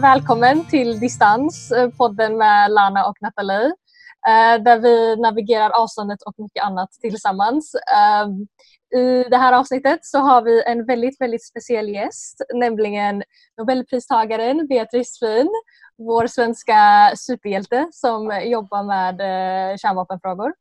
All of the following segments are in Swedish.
Välkommen till Distans, eh, podden med Lana och Nathalie. Eh, där vi navigerar avståndet och mycket annat tillsammans. Ehm, I det här avsnittet så har vi en väldigt, väldigt speciell gäst, nämligen Nobelpristagaren Beatrice Frin, vår svenska superhjälte som jobbar med eh, kärnvapenfrågor.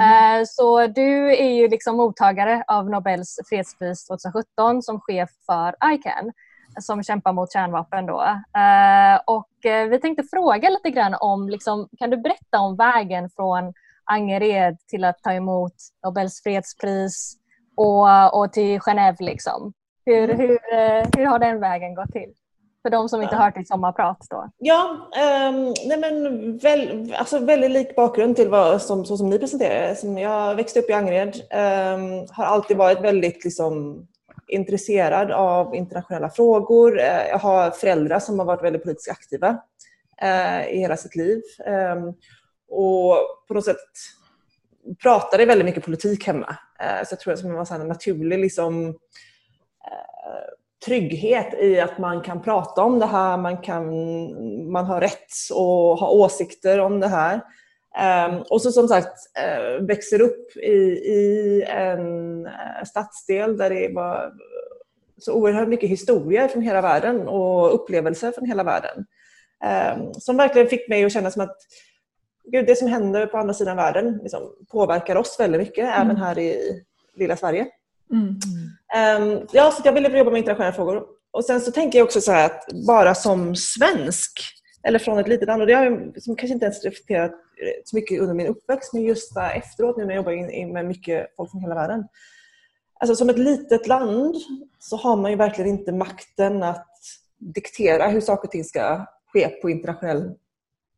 Mm. Så du är ju liksom mottagare av Nobels fredspris 2017 som chef för ICAN som kämpar mot kärnvapen. Då. Eh, och eh, vi tänkte fråga lite grann om, liksom, kan du berätta om vägen från Angered till att ta emot Nobels fredspris och, och till Genève? Liksom. Hur, mm. hur, eh, hur har den vägen gått till? För de som inte hört ditt sommarprat då. Ja, um, nej men väl, alltså väldigt lik bakgrund till vad som, som ni presenterade. Jag växte upp i Angered, um, har alltid varit väldigt liksom, intresserad av internationella frågor. Eh, jag har föräldrar som har varit väldigt politiskt aktiva eh, i hela sitt liv. Ehm, och på något sätt pratade väldigt mycket politik hemma. Eh, så jag tror att det var en naturlig liksom, eh, trygghet i att man kan prata om det här, man, kan, man har rätt att ha åsikter om det här. Um, och så som sagt uh, växer upp i, i en uh, stadsdel där det var så oerhört mycket historier från hela världen och upplevelser från hela världen. Um, som verkligen fick mig att känna som att gud, det som händer på andra sidan världen liksom, påverkar oss väldigt mycket, mm. även här i lilla Sverige. Mm. Um, ja, så jag ville jobba med internationella frågor. Och sen så tänker jag också så att bara som svensk eller från ett litet land. Och det har jag som kanske inte ens reflekterat så mycket under min uppväxt men just efteråt nu när jag jobbar med mycket folk från hela världen. Alltså som ett litet land så har man ju verkligen inte makten att diktera hur saker och ting ska ske på, internationell,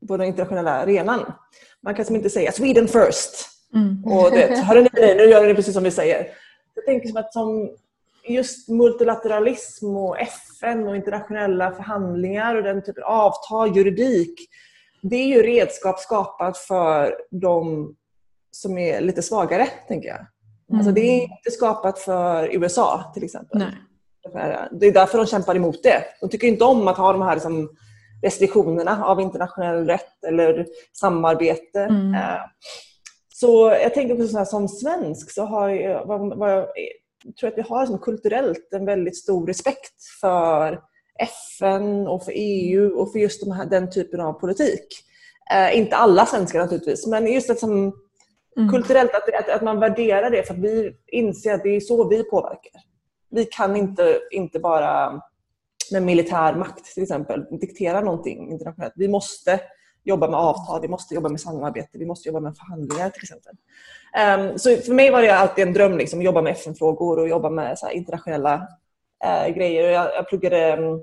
på den internationella arenan. Man kan som inte säga Sweden first. Mm. Och det, hörde ni? Nu gör ni precis som vi säger. Jag tänker som att som just multilateralism och FN och internationella förhandlingar och den typen av avtal, juridik, det är ju redskap skapat för de som är lite svagare, tänker jag. Mm. Alltså det är inte skapat för USA till exempel. Nej. Det är därför de kämpar emot det. De tycker inte om att ha de här liksom, restriktionerna av internationell rätt eller samarbete. Mm. Eh, så jag tänker på så här, som svensk så har jag, vad, vad jag tror att vi har som kulturellt en väldigt stor respekt för FN och för EU och för just de här, den typen av politik. Eh, inte alla svenskar naturligtvis, men just att som, mm. kulturellt att, att, att, man värderar det för att vi inser att det är så vi påverkar. Vi kan inte, inte bara med militär makt till exempel diktera någonting internationellt. Vi måste jobba med avtal, vi måste jobba med samarbete, vi måste jobba med förhandlingar till exempel. Um, så för mig var det alltid en dröm liksom, att jobba med FN-frågor och jobba med så internationella uh, grejer. Jag, jag pluggade um,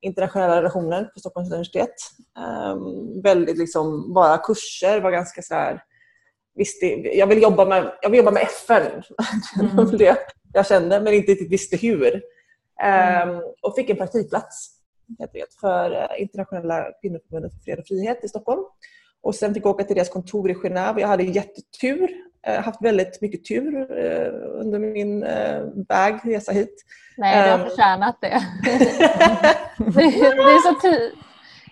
internationella relationer på Stockholms universitet. Um, väldigt liksom, bara kurser var ganska så här, visst, jag, vill jobba med, jag vill jobba med FN. Mm. det jag kände, men inte riktigt visste hur. Mm. och fick en praktikplats för eh, Internationella kvinnoförbundet för fred och frihet i Stockholm. Och sen fick jag åka till deras kontor i Genève. Jag hade jättetur, eh, haft väldigt mycket tur eh, under min väg, resa hit. Nej, du har ehm. förtjänat det. det, är så tur.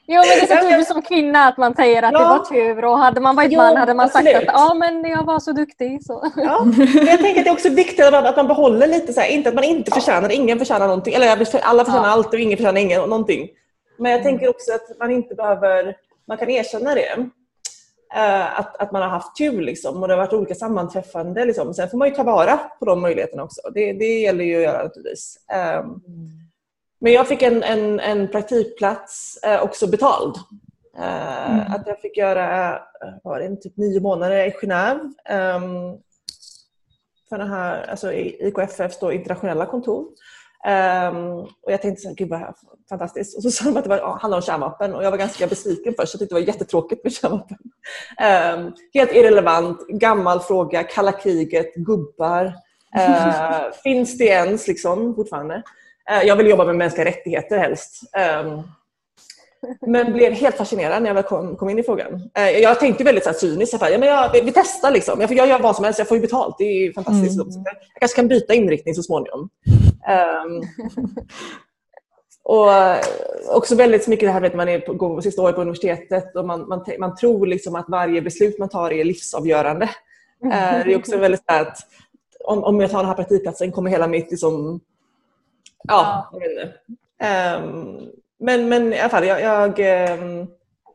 Jo men det är så typiskt som kvinna att man säger att ja. det var tur och hade man varit jo, man hade man absolut. sagt att ja men jag var så duktig. Så. Ja. Men jag tänker att det är också viktigt att man behåller lite så här, inte att man inte förtjänar ingen förtjänar någonting. Eller alla förtjänar ja. allt och ingen förtjänar ingen, någonting. Men jag tänker också att man inte behöver, man kan erkänna det. Uh, att, att man har haft tur liksom, och det har varit olika sammanträffande. Liksom. Sen får man ju ta vara på de möjligheterna också. Det, det gäller ju att göra naturligtvis. Um, men jag fick en, en, en praktikplats eh, också betald. Eh, mm. Att jag fick göra var det, typ nio månader i Genève. Um, för den här, alltså IKFFs internationella kontor. Um, och jag tänkte så här, gud vad fantastiskt. Och så sa de att det var, handlade om kärnvapen och jag var ganska besviken först. Jag tyckte det var jättetråkigt med kärnvapen. Um, helt irrelevant, gammal fråga, kalla kriget, gubbar. Uh, finns det ens liksom fortfarande? Eh, jag vill jobba med mänskliga rättigheter helst. Ehm, men blev helt fascinerad när jag kom, kom in i frågan. Eh, jag tänkte väldigt så här cyniskt. Ja, men jag, vi testar liksom. Jag, jag gör vad som helst, jag får ju betalt. Det är fantastiskt. Mm. Jag kanske kan byta inriktning så småningom. Um, och också väldigt mycket det här med att man är på, går på sista året på universitetet och man, man, man tror liksom att varje beslut man tar är livsavgörande. Eh, det är också väldigt så att om, om jag tar den här praktikplatsen kommer hela mitt liksom, ja, jag inte. Um, men, men i alla fall, jag, jag um,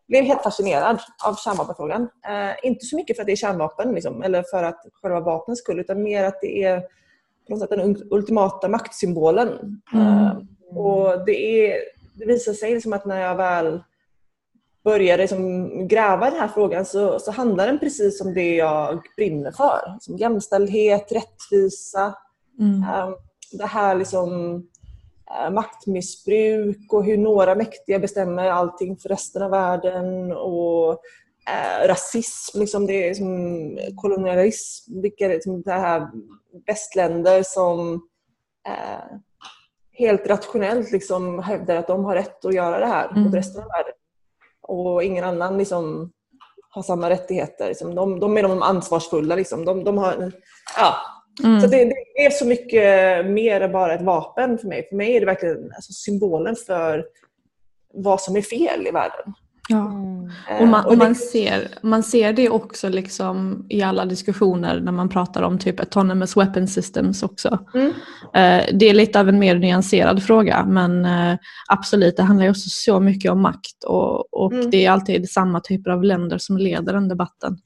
blev helt fascinerad av kärnvapenfrågan. Uh, inte så mycket för att det är kärnvapen liksom, eller för att själva vapnens skull utan mer att det är på något sätt den ultimata maktsymbolen. Mm. Uh, och det, är, det visar sig liksom att när jag väl började liksom gräva i den här frågan så, så handlar den precis om det jag brinner för. Som jämställdhet, rättvisa, mm. um, det här liksom maktmissbruk och hur några mäktiga bestämmer allting för resten av världen och uh, rasism, liksom det är liksom kolonialism, vilka, liksom det här västländer som uh, helt rationellt liksom hävdar att de har rätt att göra det här mm. mot resten av världen och ingen annan liksom har samma rättigheter. Liksom. De, de är de ansvarsfulla. Liksom. De, de har, ja. Mm. Så det, det, är så mycket mer än bara ett vapen för mig. För mig är det verkligen alltså, symbolen för vad som är fel i världen. Ja. Mm. Och, man, och man, ser, man ser det också liksom i alla diskussioner när man pratar om typ autonomous weapon systems också. Mm. Eh, det är lite av en mer nyanserad fråga men eh, absolut det handlar ju också så mycket om makt och, och mm. det är alltid samma typer av länder som leder den debatten.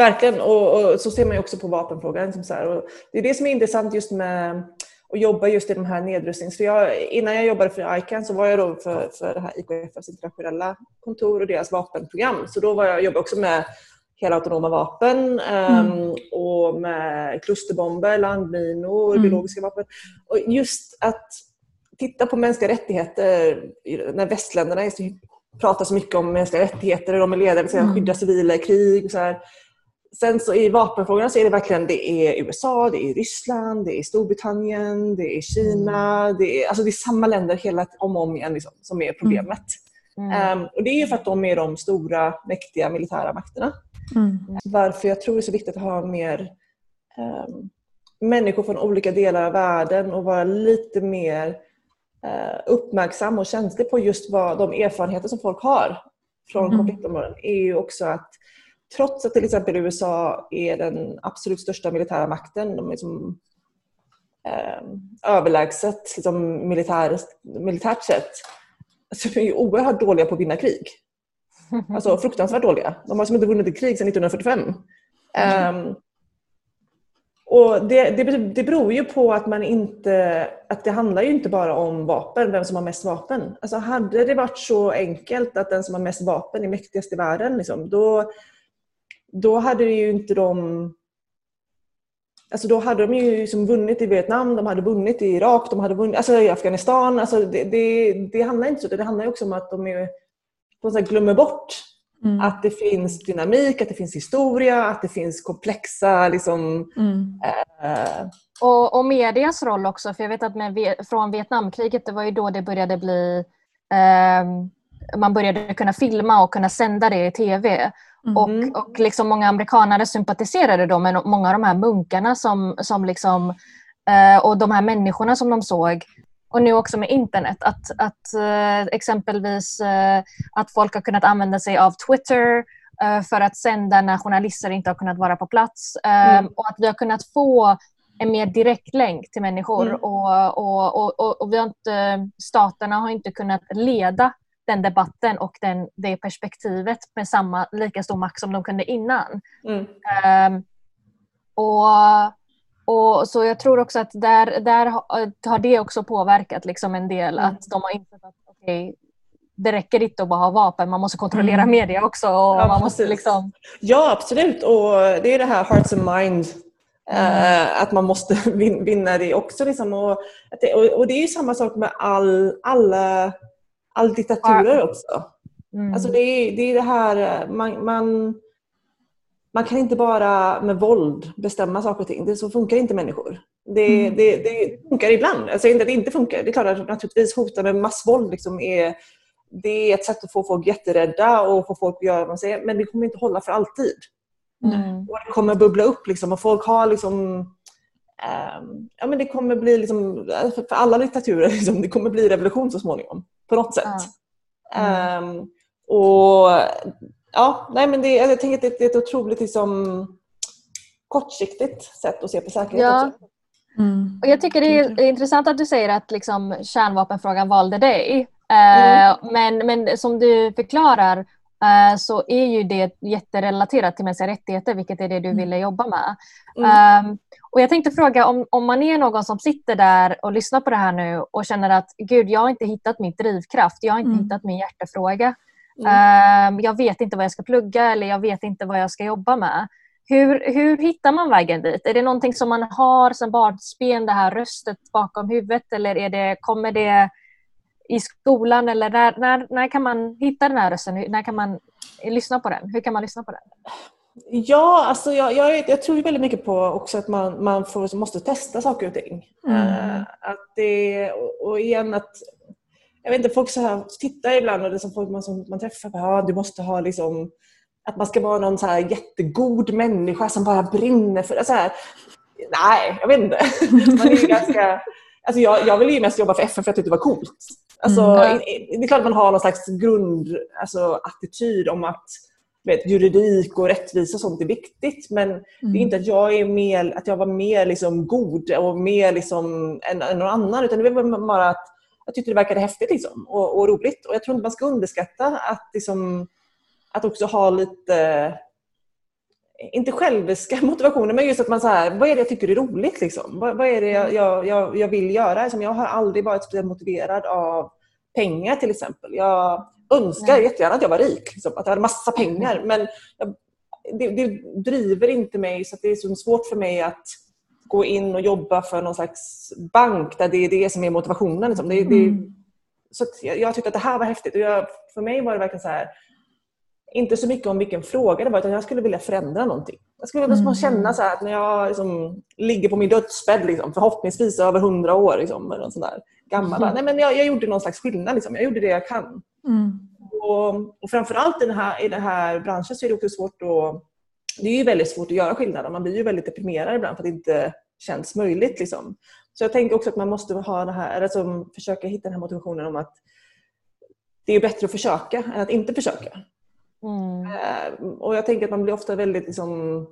Verkligen och, och så ser man ju också på vapenfrågan. Liksom så och det är det som är intressant just med och jobba just i de här nedrustnings... För jag, innan jag jobbade för ICAN så var jag då för, för det här IKFs internationella kontor och deras vapenprogram. Så då var jag, jobbade också med hela autonoma vapen mm. um, och med klusterbomber, landminor, mm. biologiska vapen. Och just att titta på mänskliga rättigheter när västländerna pratar så mycket om mänskliga rättigheter och de är ledare för att mm. skydda civila i krig. Och så här. Sen så i vapenfrågorna så är det verkligen det är USA, det är Ryssland, det är Storbritannien, det är Kina. Mm. Det är, alltså det är samma länder hela om och om igen liksom, som är problemet. Mm. Um, och Det är för att de är de stora, mäktiga militära makterna. Mm. Varför jag tror det är så viktigt att ha mer um, människor från olika delar av världen och vara lite mer uh, uppmärksam och känslig på just vad de erfarenheter som folk har från mm. konfliktområden är ju också att trots att till exempel USA är den absolut största militära makten, de är som, eh, överlägset liksom, militär, militärt sett, så de är ju oerhört dåliga på att vinna krig. Alltså fruktansvärt dåliga. De har liksom inte vunnit ett krig sedan 1945. Mm. Um, och det, det, det beror ju på att man inte, att det handlar ju inte bara om vapen, vem som har mest vapen. Alltså hade det varit så enkelt att den som har mest vapen är mäktigast i världen, liksom, då, då hade ju inte de Alltså då hade de ju liksom vunnit i Vietnam, de hade vunnit i Irak, de hade vunnit alltså i Afghanistan. Alltså det, det, det handlar inte så. Det handlar också om att de är, på något sätt glömmer bort mm. att det finns dynamik, att det finns historia, att det finns komplexa... Liksom, mm. äh... och, och medias roll också. För jag vet att med, från Vietnamkriget, det var ju då det började bli... Eh, man började kunna filma och kunna sända det i TV. Mm. Och, och liksom många amerikanare sympatiserade då med många av de här munkarna som, som liksom, eh, och de här människorna som de såg. Och nu också med internet, att, att eh, exempelvis eh, att folk har kunnat använda sig av Twitter för att sända när journalister inte har kunnat vara på plats. Mm. Och att vi har kunnat få en mer direkt länk till människor. Mm. Och, och, och, och, vi har inte, staterna har inte kunnat leda den debatten och den, det perspektivet med samma, lika stor makt som de kunde innan. Mm. Um, och, och Så jag tror också att där, där har det också påverkat liksom en del mm. att de har insett att okay, det räcker inte att bara ha vapen, man måste kontrollera mm. media också. Och ja, man måste liksom... ja, absolut. Och det är det här hearts and mind. Mm. Uh, att man måste vinna det också. Liksom. Och, och, och, det är ju samma sak med all, alla all diktaturer också. Mm. Alltså det, är, det är det här, man, man, man kan inte bara med våld bestämma saker och ting. Det, så funkar inte människor. Det, mm. det, det funkar ibland. Jag säger inte att det inte funkar. Det är klart att naturligtvis hota med massvåld liksom är, det är ett sätt att få folk jätterädda och få folk att göra vad man säger. Men det kommer inte hålla för alltid. Mm. Och det kommer bubbla upp liksom, och folk har liksom Um, ja, men det kommer bli, liksom, för alla diktaturer, liksom, det kommer bli revolution så småningom. På något sätt. Mm. Um, och ja, nej, men det, Jag tänker att det, det är ett otroligt liksom, kortsiktigt sätt att se på säkerhet ja. också. Mm. Och jag tycker det är intressant att du säger att liksom, kärnvapenfrågan valde dig. Mm. Uh, men, men som du förklarar uh, så är ju det jätterelaterat till mänskliga rättigheter, vilket är det du mm. ville jobba med. Mm. Och jag tänkte fråga om, om man är någon som sitter där och lyssnar på det här nu och känner att gud, jag har inte hittat min drivkraft, jag har inte mm. hittat min hjärtefråga. Um, jag vet inte vad jag ska plugga eller jag vet inte vad jag ska jobba med. Hur, hur hittar man vägen dit? Är det någonting som man har sedan barnsben, det här röstet bakom huvudet eller är det, kommer det i skolan eller när, när, när kan man hitta den här rösten? När kan man lyssna på den? Hur kan man lyssna på den? Ja, alltså jag, jag, jag tror väldigt mycket på också att man, man får, måste testa saker och ting. Mm. Uh, att det, och igen att jag vet inte, folk så här, tittar ibland och det som folk man, som man träffar, ja, du måste ha liksom att man ska vara någon så här jättegod människa som bara brinner för det. Så här, nej, jag vet inte. Man är ganska, alltså jag, jag ville ju mest jobba för FN för att jag tyckte det var coolt. Alltså, mm. Det är klart att man har någon slags grundattityd alltså, om att vet, juridik och rättvisa och sånt är viktigt. Men mm. det är mm. inte att jag, är mer, att jag var mer liksom god och mer liksom än, än någon annan. Utan det var bara att jag tyckte det verkade häftigt liksom, och, och, roligt. Och jag tror inte man ska underskatta att liksom, att också ha lite, inte själviska motivationer, men just att man så här, vad är det jag tycker är roligt? Liksom? Vad, vad är det jag, jag, jag, jag vill göra? Jag har aldrig varit speciellt motiverad av pengar till exempel. Jag önskar Nej. jättegärna att jag var rik, liksom, att jag hade massa pengar. Men jag, det, det, driver inte mig så det är så svårt för mig att gå in och jobba för någon slags bank där det är det som är motivationen. Liksom. Det, mm. det, så jag, jag tyckte att det här var häftigt. Och jag, för mig var det verkligen så här, inte så mycket om vilken fråga det var utan jag skulle vilja förändra någonting. Jag skulle vilja mm. känna så att när jag liksom, ligger på min dödsbädd, liksom, förhoppningsvis över hundra år, liksom, eller sån där, gammal. Mm. Nej, men jag, jag, gjorde någon slags skillnad. Liksom. Jag gjorde det jag kan. Mm. Och, och framförallt i den, här, i den här branschen så är det också svårt att... Det är ju väldigt svårt att göra skillnad. Man blir ju väldigt deprimerad ibland för att det inte känns möjligt. Liksom. Så jag tänker också att man måste ha det här, alltså, försöka hitta den här motivationen om att det är bättre att försöka än att inte försöka. Mm. Eh, och jag tänker att man blir ofta väldigt liksom,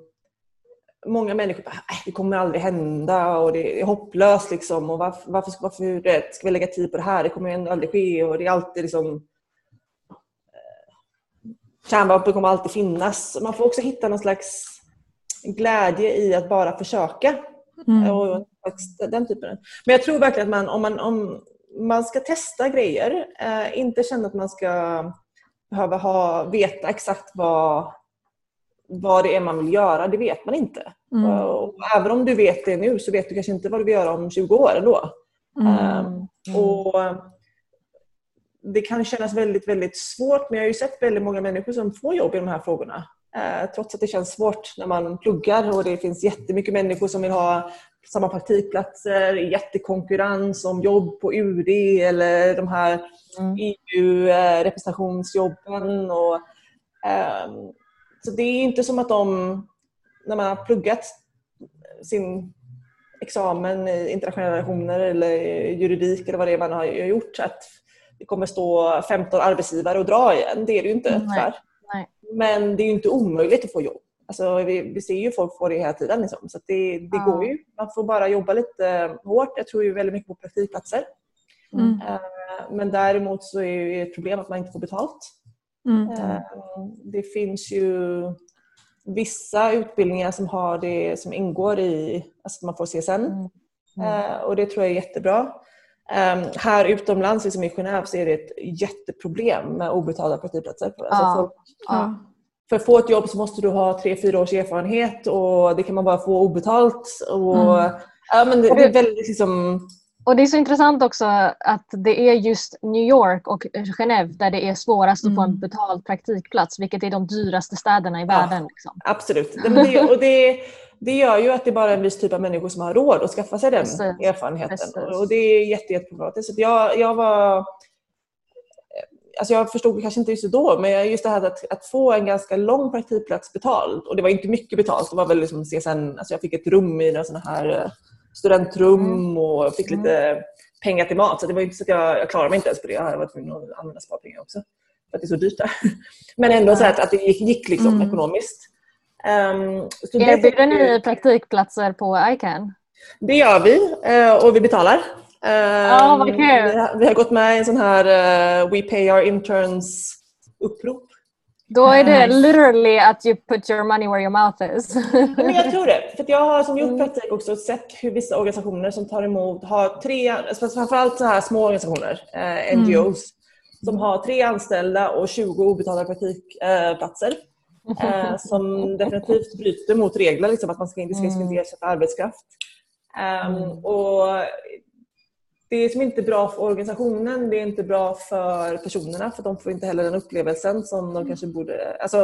Många människor bara, äh, det kommer aldrig hända och det är hopplöst liksom och varför, varför, varför det, ska vi lägga tid på det här? Det kommer ju aldrig ske och det är alltid liksom Kärnvapen kommer alltid finnas. Man får också hitta någon slags glädje i att bara försöka. Mm. Och den typen. Men jag tror verkligen att man, om, man, om man ska testa grejer, eh, inte känna att man ska behöva ha, veta exakt vad, vad det är man vill göra. Det vet man inte. Mm. Och även om du vet det nu så vet du kanske inte vad du vill göra om 20 år ändå. Mm. Um, och det kan kännas väldigt, väldigt svårt men jag har ju sett väldigt många människor som får jobb i de här frågorna. Uh, trots att det känns svårt när man pluggar och det finns jättemycket människor som vill ha samma praktikplatser, jättekonkurrens om jobb på UD eller de här mm. EU-representationsjobben. Och, um, så det är inte som att de, när man har pluggat sin examen i internationella relationer eller juridik eller vad det är man har gjort, att det kommer stå 15 arbetsgivare och dra igen. Det är det ju inte, Nej. Nej. Men det är ju inte omöjligt att få jobb. Alltså, vi, vi ser ju folk få det hela tiden. Liksom. Så det, det ja. går ju. Man får bara jobba lite hårt. Jag tror ju väldigt mycket på praktikplatser. Mm. Uh, men däremot så är det ett problem att man inte får betalt. Mm. Uh, det finns ju vissa utbildningar som har det som ingår i, alltså man får CSN. Mm. Uh, och det tror jag är jättebra. Um, här utomlands, liksom i Genève, så är det ett jätteproblem med obetalda praktikplatser. Alltså ja. folk, ja för att få ett jobb så måste du ha tre, fyra års erfarenhet och det kan man bara få obetalt. Och, mm. ja, men det, det, är väldigt liksom... Och det är så intressant också att det är just New York och Genève där det är svårast mm. att få en mm. betald praktikplats, vilket är de dyraste städerna i världen. Liksom. Absolut. Det, och det, det gör ju att det bara är en viss typ av människor som har råd att skaffa sig den Precis. erfarenheten. Precis. Och det är jätte, jätteproblematiskt. Jag, jag var alltså jag förstod kanske inte just då, men just det här att, att få en ganska lång praktikplats betald. Och det var inte mycket betalt. Det var väl liksom CSN, alltså jag fick ett rum i en sån här studentrum mm. och fick lite mm. pengar till mat. Så det var inte så att jag, jag klarade mig inte ens på det. Jag hade varit tvungen att använda sparpengar också. För att det är så dyrt där. Men ändå så att, att det gick, gick liksom mm. ekonomiskt. Um, Erbjuder ni praktikplatser på ICANN? Det gör vi uh, och vi betalar. Um, oh, vad kul. Vi, har, gått med i en sån här uh, We Pay Our Interns upprop. Då är det literally att you put your money where your mouth is. Men jag tror det. För jag har som gjort mm. praktik också sett hur vissa organisationer som tar emot har tre, alltså framförallt så här små organisationer, eh, NGOs, mm. som har tre anställda och 20 obetalda praktikplatser. Eh, eh, som definitivt bryter mot regler, liksom, att man ska, inte ska inte ersätta arbetskraft. Um, och det är som inte bra för organisationen, det är inte bra för personerna för de får inte heller den upplevelsen som de mm. kanske borde... Alltså,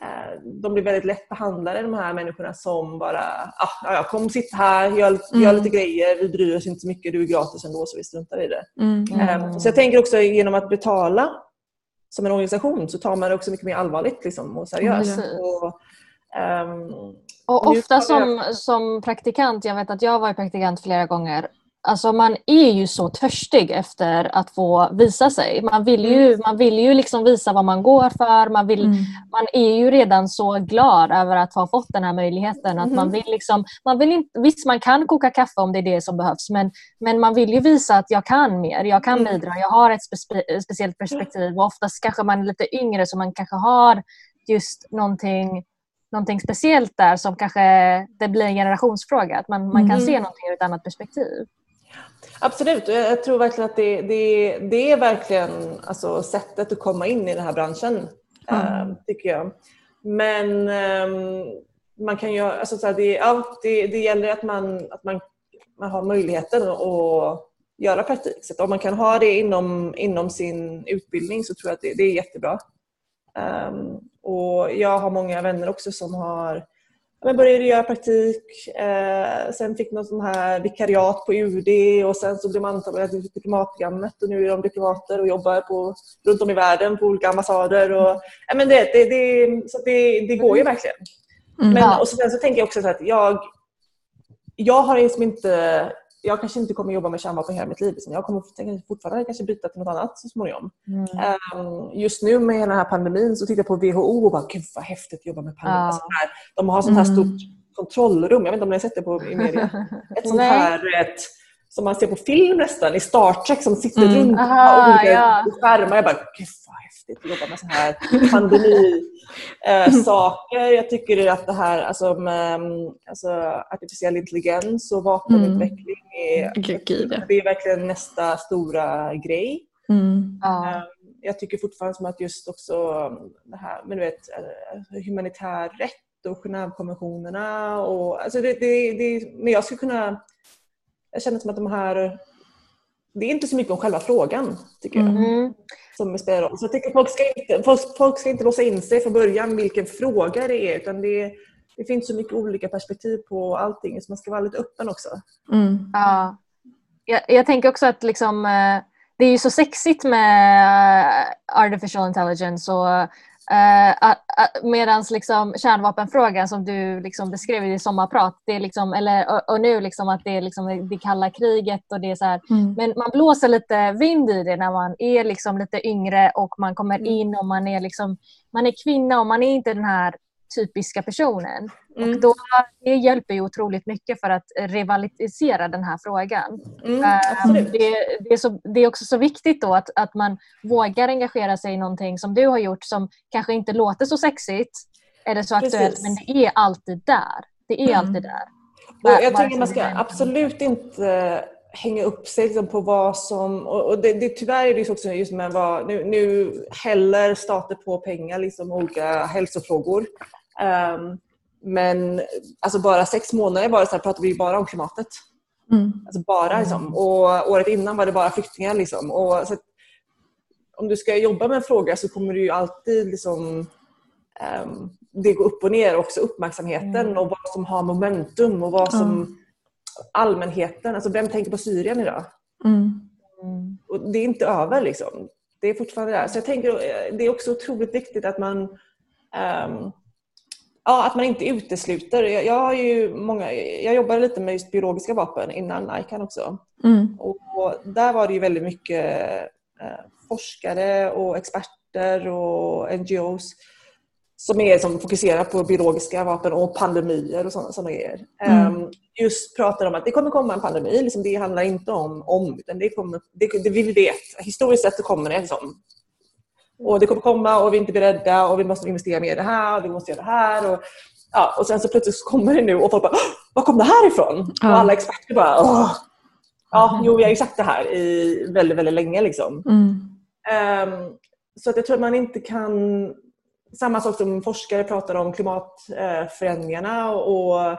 eh, de blir väldigt lätt behandlade de här människorna som bara ah, ja, kom sitt här, gör, mm. gör lite grejer, vi bryr oss inte så mycket, du är gratis ändå så vi struntar i det. Mm. Mm. Så jag tänker också genom att betala som en organisation så tar man det också mycket mer allvarligt liksom, och seriöst. Och, um, och ofta som, som praktikant, jag vet att jag har varit praktikant flera gånger Alltså man är ju så törstig efter att få visa sig. Man vill ju, mm. man vill ju liksom visa vad man går för. Man, vill, mm. man är ju redan så glad över att ha fått den här möjligheten. Att man mm. vill liksom, man vill inte, visst, man kan koka kaffe om det är det som behövs men, men man vill ju visa att jag kan mer. Jag kan mm. bidra. Jag har ett spe, speciellt perspektiv. Och oftast kanske man är lite yngre så man kanske har just någonting någonting speciellt där som kanske det blir en generationsfråga. Att man, man kan mm. se någonting ur ett annat perspektiv. Absolut, jag tror verkligen att det, det, det är verkligen alltså, sättet att komma in i den här branschen, mm. tycker jag. Men ähm, man kan ju, alltså, så här, det, ja, det, det gäller att man, att man, man har möjligheten att göra praktik. Så om man kan ha det inom, inom sin utbildning så tror jag att det, det är jättebra. Um, och jag har många vänner också som har jag började göra praktik, eh, sen fick någon sån här vikariat på UD och sen så blev man antagen till diplomatprogrammet och nu är de diplomater och jobbar på, runt om i världen på olika ambassader. Och, ja, men det, det, det, så det, det går ju verkligen. Mm. Men, och sen så tänker jag också så att jag, jag har liksom inte jag kanske inte kommer jobba med kärnvapen hela mitt liv. Jag kommer fortfarande kanske byta till något annat så småningom. Mm. Um, just nu med den här pandemin så tittar jag på WHO och bara gud vad häftigt att jobba med pandemin. Alltså här, de har sånt här stort mm. kontrollrum, jag vet inte om ni har sett det på, i media. Ett sånt här ett, som man ser på film nästan i Star Trek som sitter mm. runt Aha, olika ja. skärmar. Jag bara gud vad häftigt att jobba med så här pandemisaker. Eh, jag tycker att det här alltså, med, alltså, artificiell intelligens och vapenutveckling är, mm. det är verkligen nästa stora grej. Mm. Um, jag tycker fortfarande som att just också det här du vet, eh, humanitär rätt och Genèvekonventionerna och alltså det, det, det, men jag skulle kunna jag känner som att de här det är inte så mycket om själva frågan tycker jag. Mm som spelar roll. Så jag tycker folk ska, inte, folk, folk ska inte låsa in sig från början vilken fråga det är utan det, det finns så mycket olika perspektiv på allting så man ska vara lite öppen också. Mm. Ja. Jag, jag, tänker också att liksom, eh, det är ju så sexigt med artificial intelligence och Uh, Medan liksom kärnvapenfrågan som du liksom beskrev i din sommarprat, det är liksom, eller, och, och, nu liksom att det är liksom det kalla kriget och det är så här, mm. men man blåser lite vind i det när man är liksom lite yngre och man kommer mm. in och man är, liksom, man är kvinna och man är inte den här typiska personen. Mm. Och då, det hjälper ju otroligt mycket för att rivalisera den här frågan. Mm, um, det, det, är så, det är också så viktigt då att, att man vågar engagera sig i någonting som du har gjort som kanske inte låter så sexigt eller så aktuellt men det är alltid där. Det är mm. alltid där. Och jag tycker man ska absolut inte hänga upp sig liksom på vad som... Och det, det, tyvärr är det också just med vad... Nu, nu häller stater på pengar, liksom olika hälsofrågor. Um, men alltså bara sex månader var det så här, pratade vi bara om klimatet. Mm. Alltså bara liksom. Och året innan var det bara flyktingar. Liksom. Och, så om du ska jobba med en fråga så kommer du ju alltid liksom, um, det går upp och ner också uppmärksamheten mm. och vad som har momentum och vad som mm. allmänheten, alltså vem tänker på Syrien idag? Mm. Och det är inte över liksom. Det är fortfarande där. Så jag tänker det är också otroligt viktigt att man um, ja, att man inte utesluter. Jag, jag, har ju många, jag jobbade lite med just biologiska vapen innan ICAN också. Mm. Och, och, där var det ju väldigt mycket eh, forskare och experter och NGOs som är som fokuserar på biologiska vapen och pandemier och sådana, sådana grejer. Mm. Um, just pratar om att det kommer komma en pandemi. Liksom det handlar inte om om, utan det, kommer, det, det vi vet. Historiskt sett så kommer det. Liksom. Och det kommer komma och vi är inte beredda och vi måste investera mer i det här och vi måste göra det här. Och, ja, och sen så plötsligt så kommer det nu och folk bara Var kom det här ifrån? Ja. Och alla experter bara Åh! Ja, jo, vi har ju sagt det här i väldigt, väldigt länge. Liksom. Mm. Um, så att jag tror att man inte kan samma sak som forskare pratar om klimatförändringarna och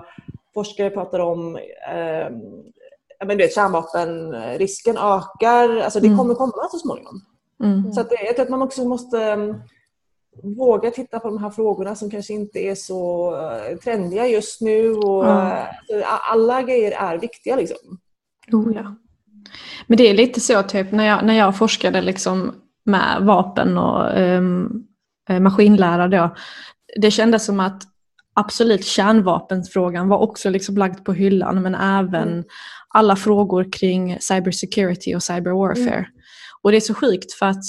forskare pratar om eh, men vet, kärnvapenrisken ökar. Alltså det mm. kommer komma så småningom. Mm. Så att jag tror att man också måste um, våga titta på de här frågorna som kanske inte är så uh, trendiga just nu. Och, mm. alla grejer är viktiga. Liksom. Oh, ja. Men det är lite så typ när jag, när jag forskade liksom med vapen och um, maskinlära då. Det kändes som att absolut kärnvapensfrågan var också liksom lagd på hyllan men även mm. alla frågor kring cybersecurity och cyberwarfare. Mm. Och det är så sjukt för att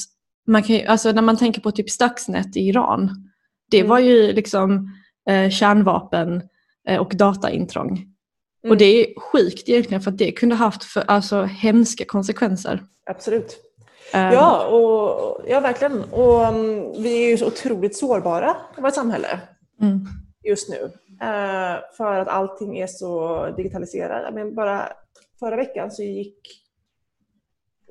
man kan, alltså när man tänker på typ Stuxnet i Iran, det mm. var ju liksom eh, kärnvapen eh, och dataintrång. Mm. Och det är sjukt egentligen för att det kunde haft för, alltså, hemska konsekvenser. Absolut. Um, ja, och, ja, verkligen. Och um, vi är ju så otroligt sårbara i vårt samhälle mm. just nu. Uh, för att allting är så digitaliserat. Men bara förra veckan så gick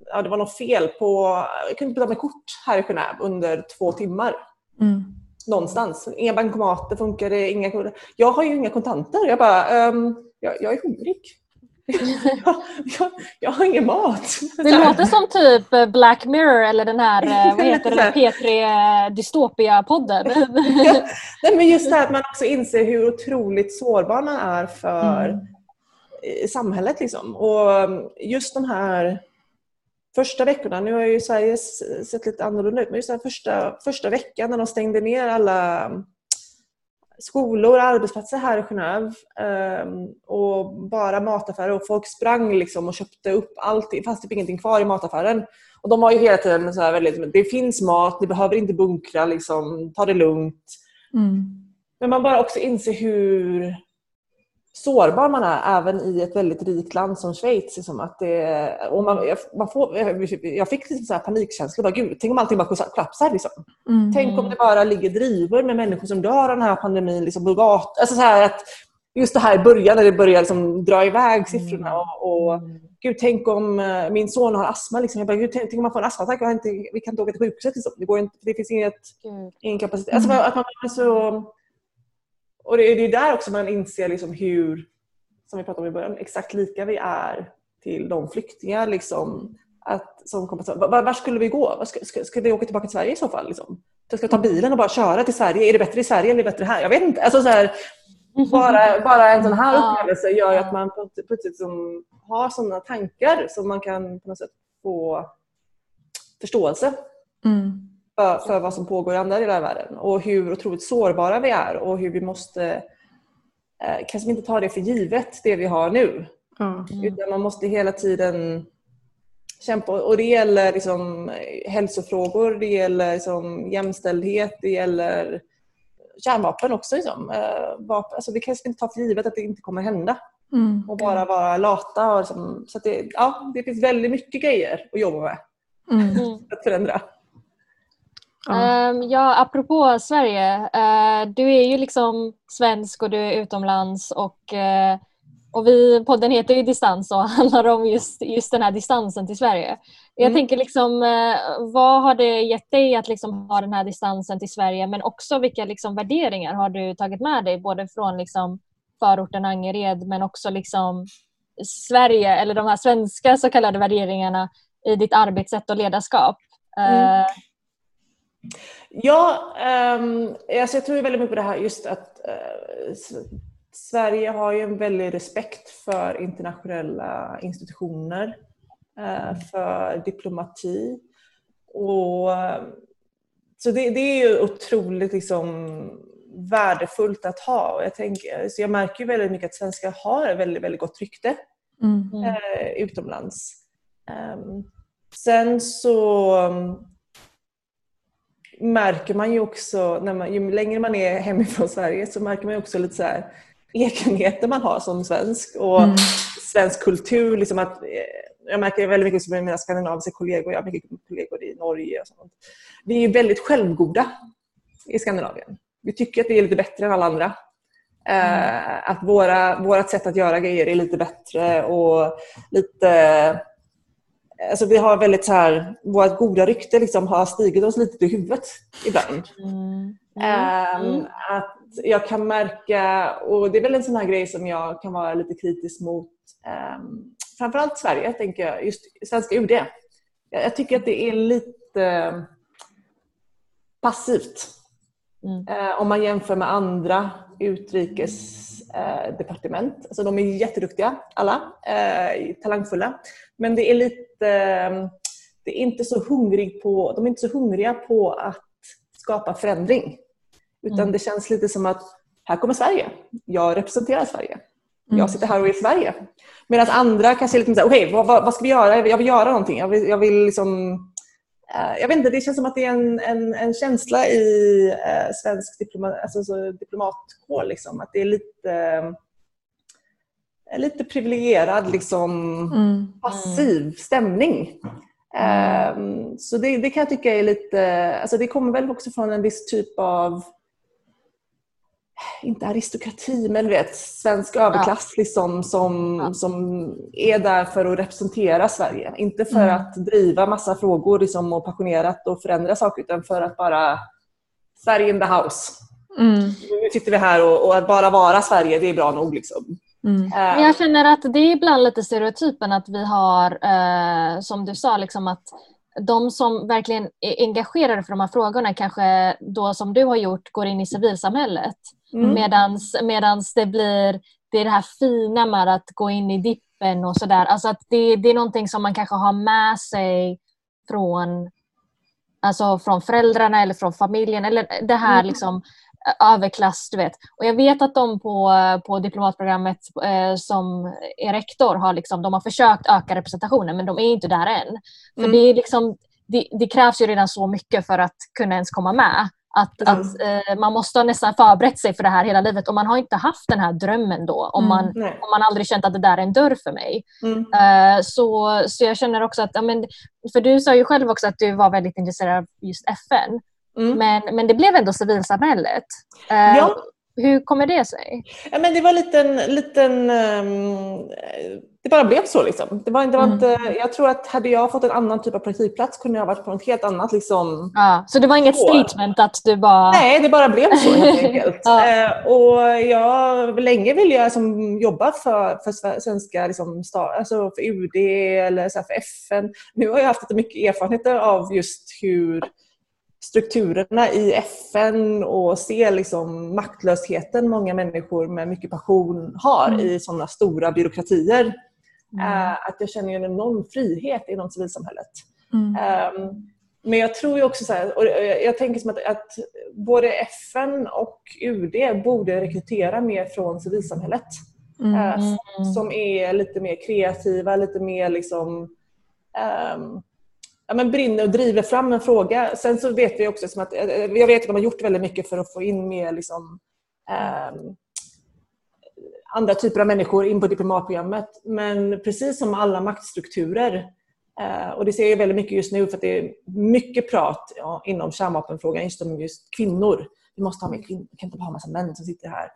ja, det var något fel på, jag kunde inte betala med kort här i Genève under två timmar. Mm. Någonstans. Inga bankomater funkade, inga Jag har ju inga kontanter. Jag bara, um, jag, jag är hungrig. jag, jag, jag, har ingen mat. Det låter som typ eh, Black Mirror eller den här eh, vad heter det, P3 eh, Dystopia-podden. ja, men just det här att man också inser hur otroligt sårbar man är för mm. samhället. Liksom. Och um, just de här första veckorna, nu har ju Sverige sett lite annorlunda ut, men just den första, första veckan när de stängde ner alla mm, skolor och arbetsplatser här i Genève um, och bara mataffärer och folk sprang liksom och köpte upp allting, fast typ ingenting kvar i mataffären. Och de var ju hela tiden så här väldigt, det finns mat, ni behöver inte bunkra, liksom, ta det lugnt. Mm. Men man bara också inser hur sårbar man är även i ett väldigt rikt land som Schweiz. Liksom att det, och man, man får, jag fick lite så här panikkänsla. Bara, Gud, tänk om allting bara kollapsar. Liksom. Mm. Tänk om det bara ligger drivor med människor som dör av den här pandemin. Liksom, alltså så här att just det här i början när det börjar liksom dra iväg siffrorna. Mm. Och, och, Gud, tänk om eh, min son har astma. Liksom. Jag bara, Gud, tänk, tänk om man får en astmaattack. Vi kan inte åka till sjukhuset. Liksom. Det, går inte, det finns inget, ingen kapacitet. Alltså, att man är så och det är där också man inser liksom hur, som vi pratade om i början, exakt lika vi är till de flyktingar. Liksom, att, som kommer var, var skulle vi gå? Ska, ska, ska, vi åka tillbaka till Sverige i så fall? Liksom? Ska jag ta bilen och bara köra till Sverige? Är det bättre i Sverige eller är det bättre här? Jag vet inte. Alltså, så här, bara, bara en sån här upplevelse gör att man plötsligt som har sådana tankar som man kan på något sätt få förståelse. Mm för, för vad som pågår i andra delar av världen och hur otroligt sårbara vi är och hur vi måste eh, kanske inte ta det för givet, det vi har nu. Mm. Utan man måste hela tiden kämpa. Och det gäller liksom hälsofrågor, det gäller liksom jämställdhet, det gäller kärnvapen också. Liksom. Eh, vapen, alltså vi kanske inte ta för givet att det inte kommer hända. Mm. Och bara vara lata. Och liksom, så det, ja, det finns väldigt mycket grejer att jobba med. Mm. att förändra. Um, ja, apropå Sverige. Uh, du är ju liksom svensk och du är utomlands och, uh, och vi, podden heter ju Distans och handlar om just, just den här distansen till Sverige. Jag mm. tänker liksom, uh, vad har det gett dig att liksom ha den här distansen till Sverige men också vilka liksom värderingar har du tagit med dig både från liksom förorten Angered men också liksom Sverige eller de här svenska så kallade värderingarna i ditt arbetssätt och ledarskap. Mm. Ja, um, alltså jag tror väldigt mycket på det här just att uh, Sverige har ju en väldig respekt för internationella institutioner, uh, för diplomati. Och, uh, så det, det, är ju otroligt liksom, värdefullt att ha. Jag, tänker, så jag märker väldigt mycket att svenskar har ett väldigt, väldigt gott rykte mm. utomlands. Um, sen så märker man ju också, när man, ju längre man är hemifrån Sverige så märker man ju också lite så här egenheter man har som svensk och mm. svensk kultur. Liksom att, eh, jag märker väldigt mycket med mina skandinaviska kollegor, jag har mycket kollegor i Norge och sånt. Vi är väldigt självgoda i Skandinavien. Vi tycker att vi är lite bättre än alla andra. Eh, mm. att våra, vårat sätt att göra grejer är lite bättre och lite Alltså vi har väldigt så här, vårt goda rykte liksom har stigit oss lite till huvudet ibland. Mm. Mm. Um, att jag kan märka, och det är väl en sån här grej som jag kan vara lite kritisk mot, um, framförallt Sverige, tänker jag, just svenska UD. Jag, jag tycker att det är lite passivt. Mm. Uh, om man jämför med andra utrikesdepartement. Uh, alltså de är jätteduktiga alla, uh, talangfulla. Men det är lite, det är inte så hungrig på, de är inte så hungriga på att skapa förändring. Utan mm. det känns lite som att här kommer Sverige. Jag representerar Sverige. Mm. Jag sitter här och är Sverige. Medan andra kanske är lite såhär, okej okay, vad, vad, ska vi göra? Jag vill göra någonting. Jag vill, jag vill liksom jag vet inte, det känns som att det är en, en, en känsla i uh, svensk diploma, alltså, diplomatkår. Liksom, att det är lite, uh, lite privilegierad, liksom, mm. passiv stämning. Um, så det, det, kan jag tycka är lite, alltså det kommer väl också från en viss typ av inte aristokrati, men vet, svensk överklass ja. liksom, som, ja. som är där för att representera Sverige. Inte för mm. att driva massa frågor liksom, och passionerat och förändra saker utan för att bara Sverige in the house. Mm. Nu sitter vi här och, och, att bara vara Sverige, det är bra nog. Liksom. Mm. Uh, jag känner att det är ibland lite stereotypen att vi har, uh, som du sa, liksom att de som verkligen är engagerade för de här frågorna kanske då som du har gjort går in i civilsamhället. Mm. Medans, medans det blir det, är det här fina med att gå in i dippen och sådär. Alltså att det, det är någonting som man kanske har med sig från, alltså från föräldrarna eller från familjen. Eller det här mm. liksom överklass, du vet. Och jag vet att de på, på diplomatprogrammet eh, som är rektor har, liksom, de har försökt öka representationen men de är inte där än. För mm. det, är liksom, det, det, krävs ju redan så mycket för att kunna ens komma med. Att, att eh, man måste ha nästan förberett sig för det här hela livet och man har inte haft den här drömmen då om, mm, man, om man aldrig känt att det där är en dörr för mig. Mm. Eh, så, så jag känner också att, ja, men, för du sa ju själv också att du var väldigt intresserad av just FN. Mm. Men, men det blev ändå civilsamhället. Eh, ja. Hur kommer det sig? Ja, men det var en liten, liten um, det bara blev så. Liksom. Det var, det var mm. inte, jag tror att hade jag fått en annan typ av praktikplats kunde jag varit på något helt annat. Liksom, ja, så det var inget år. statement att du bara... Nej, det bara blev så helt enkelt. ja. eh, och jag, länge ville jag liksom, jobba för, för svenska, liksom, alltså för UD eller så för FN. Nu har jag haft lite mycket erfarenheter av just hur strukturerna i FN och se liksom maktlösheten många människor med mycket passion har mm. i sådana stora byråkratier. Mm. Uh, att jag känner en enorm frihet inom civilsamhället. Mm. Um, men jag tror också så här, och jag tänker som att, att, både FN och UD borde rekrytera mer från civilsamhället. Uh, som är lite mer kreativa, lite mer liksom um, ja, men brinner och driver fram en fråga. Sen så vet vi också som att, eh, eh, jag vet att de har gjort väldigt mycket för att få in mer liksom, eh, andra typer av människor in på diplomatprogrammet. Men precis som alla maktstrukturer eh, och det ser jag väldigt mycket just nu för att det är mycket prat ja, inom kärnvapenfrågan just om just kvinnor. Vi måste ha mer kvinnor, vi kan inte bara ha massa män som sitter här.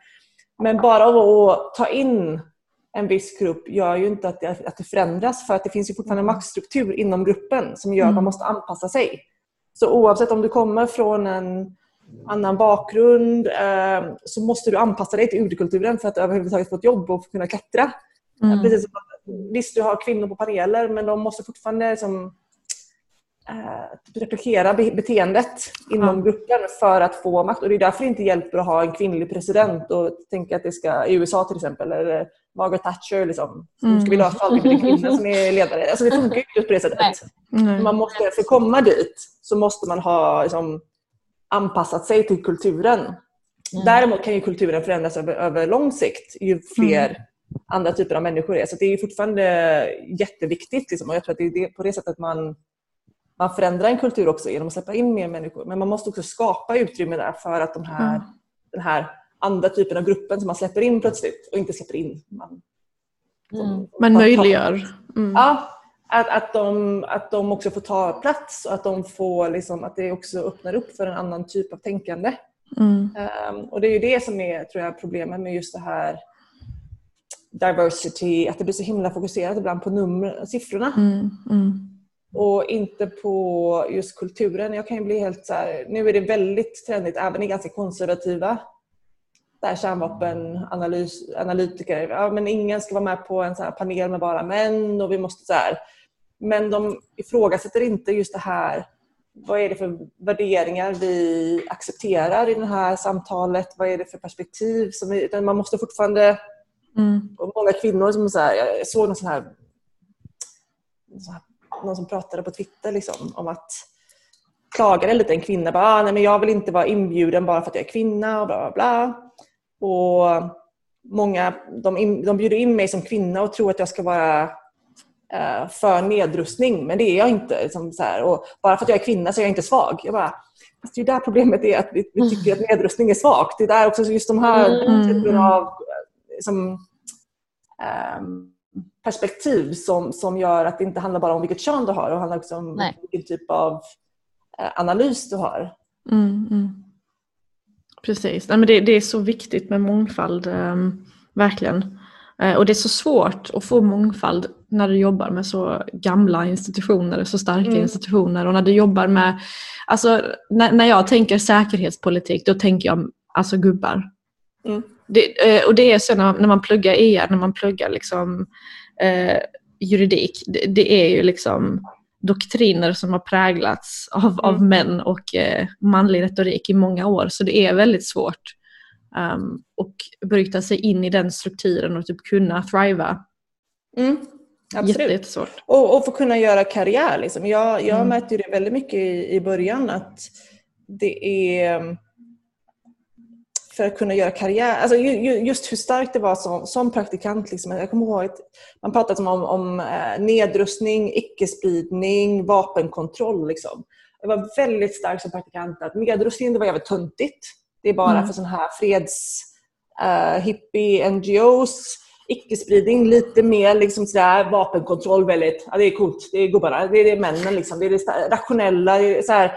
Men bara att ta in en viss grupp gör ju inte att det, att det förändras för att det finns ju fortfarande en mm. maktstruktur inom gruppen som gör att man mm. måste anpassa sig. Så oavsett om du kommer från en annan bakgrund eh, så måste du anpassa dig till urkulturen för att överhuvudtaget få ett jobb och kunna klättra. Mm. Precis som visst, du har kvinnor på paneler men de måste fortfarande liksom, eh, replikera beteendet inom mm. gruppen för att få makt. Och Det är därför det inte hjälper att ha en kvinnlig president och tänka att det ska, i USA till exempel, eller Margaret Thatcher. Liksom. Mm. Ska vi lösa allting med en kvinna som är ledare. Alltså, det funkar ju inte på det sättet. Mm. Man måste, för att komma dit så måste man ha liksom, anpassat sig till kulturen. Mm. Däremot kan ju kulturen förändras över, över lång sikt ju fler mm. andra typer av människor är. Så det är fortfarande jätteviktigt. Liksom. Och jag tror att det är det, på det sättet man, man förändrar en kultur också genom att släppa in mer människor. Men man måste också skapa utrymme där för att de här, mm. den här andra typen av gruppen som man släpper in plötsligt och inte släpper in. Man, mm. man möjliggör. Mm. Ja, att, att, de, att de också får ta plats och att, de får, liksom, att det också öppnar upp för en annan typ av tänkande. Mm. Um, och det är ju det som är tror jag, problemet med just det här diversity, att det blir så himla fokuserat ibland på nummer, siffrorna. Mm. Mm. Och inte på just kulturen. Jag kan ju bli helt så här, nu är det väldigt trendigt även i ganska konservativa där kärnvapenanalytiker, ja men ingen ska vara med på en så panel med bara män och vi måste så här. Men de ifrågasätter inte just det här vad är det för värderingar vi accepterar i det här samtalet? Vad är det för perspektiv? Som vi, man måste fortfarande... Mm. Många kvinnor som så här, jag såg någon sån här, någon som pratade på Twitter liksom, om att klagade lite en kvinna. Bara, ah, nej, men jag vill inte vara inbjuden bara för att jag är kvinna och bla bla bla. Och många de, de bjuder in mig som kvinna och tror att jag ska vara Eh, för nedrustning, men det är jag inte. Liksom så här. Och bara för att jag är kvinna så är jag inte svag. Jag bara, fast det är där problemet är, att vi, vi tycker att nedrustning är svagt. Det är där också just de här mm. typen av som, um, perspektiv som, som gör att det inte handlar bara om vilket kön du har, det handlar också om Nej. vilken typ av uh, analys du har. Mm, mm. Precis, Nej, men det, det, är så viktigt med mångfald, um, verkligen. Eh, och det är så svårt att få mångfald när du jobbar med så gamla institutioner, så starka mm. institutioner och när du jobbar med, alltså när, när jag tänker säkerhetspolitik då tänker jag alltså gubbar. Mm. Det, eh, och det är så när, när man pluggar ER, när man pluggar liksom, eh, juridik, det, det, är ju liksom doktriner som har präglats av, mm. av män och eh, manlig retorik i många år så det är väldigt svårt Um, och bryta sig in i den strukturen och typ kunna thriva. Mm, absolut. Jättesvårt. Och, och få kunna göra karriär. Liksom. Jag, jag mm. märkte det väldigt mycket i, i början att det är för att kunna göra karriär. Alltså just hur starkt det var som, som praktikant. Liksom. Jag kommer ihåg att man pratade om, om eh, nedrustning, icke-spridning, vapenkontroll. Liksom. Det var väldigt starkt som praktikant att nedrustning det var jävligt töntigt. Det är bara mm. för sådana här freds uh, hippie NGOs icke-spridning, lite mer liksom sådär, vapenkontroll väldigt, ja, det är coolt, det är gubbarna, det är, det är männen liksom, det är det rationella. Så här,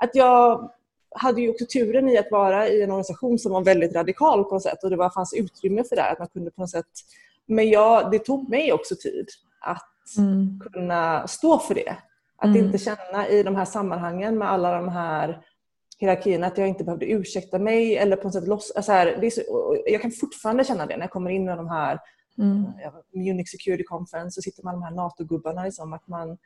att jag hade ju också turen i att vara i en organisation som var väldigt radikal på något sätt och det var, fanns utrymme för det, att man kunde på något sätt men jag, det tog mig också tid att mm. kunna stå för det. Att mm. inte känna i de här sammanhangen med alla de här hierarkin, att jag inte behövde ursäkta mig eller på något sätt loss, alltså här, det så, Jag kan fortfarande känna det när jag kommer in med de här mm. Munich Security Conference och sitter med de här NATO-gubbarna. Liksom, att man,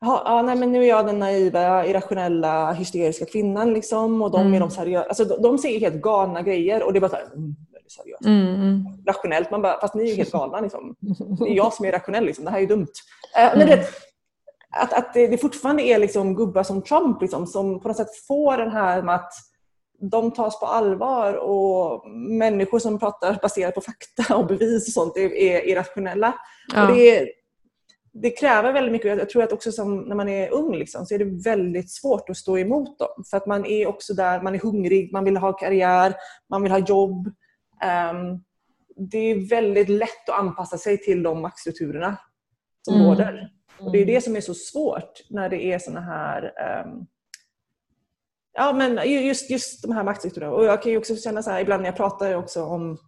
ja, ja, nej, men nu är jag den naiva, irrationella, hysteriska kvinnan liksom, och de mm. är de seriösa. Alltså, de, de säger helt galna grejer och det är bara så här, mm, seriöst. Mm, mm. Rationellt, man bara, fast ni är ju helt galna. Liksom. Det är jag som är rationell, liksom. det här är ju dumt. Äh, men det, att, att det, det fortfarande är liksom gubbar som Trump liksom, som på något sätt får den här med att de tas på allvar och människor som pratar baserat på fakta och bevis och sånt är, är irrationella. Ja. Och det, det, kräver väldigt mycket. Jag tror att också som när man är ung liksom, så är det väldigt svårt att stå emot dem. För att man är också där, man är hungrig, man vill ha karriär, man vill ha jobb. Um, det är väldigt lätt att anpassa sig till de maktstrukturerna som mm. råder. Och det är det mm. som är så svårt när det är såna här um, Ja men just, just de här maktstrukturerna. Och jag kan ju också känna så här ibland när jag pratar också om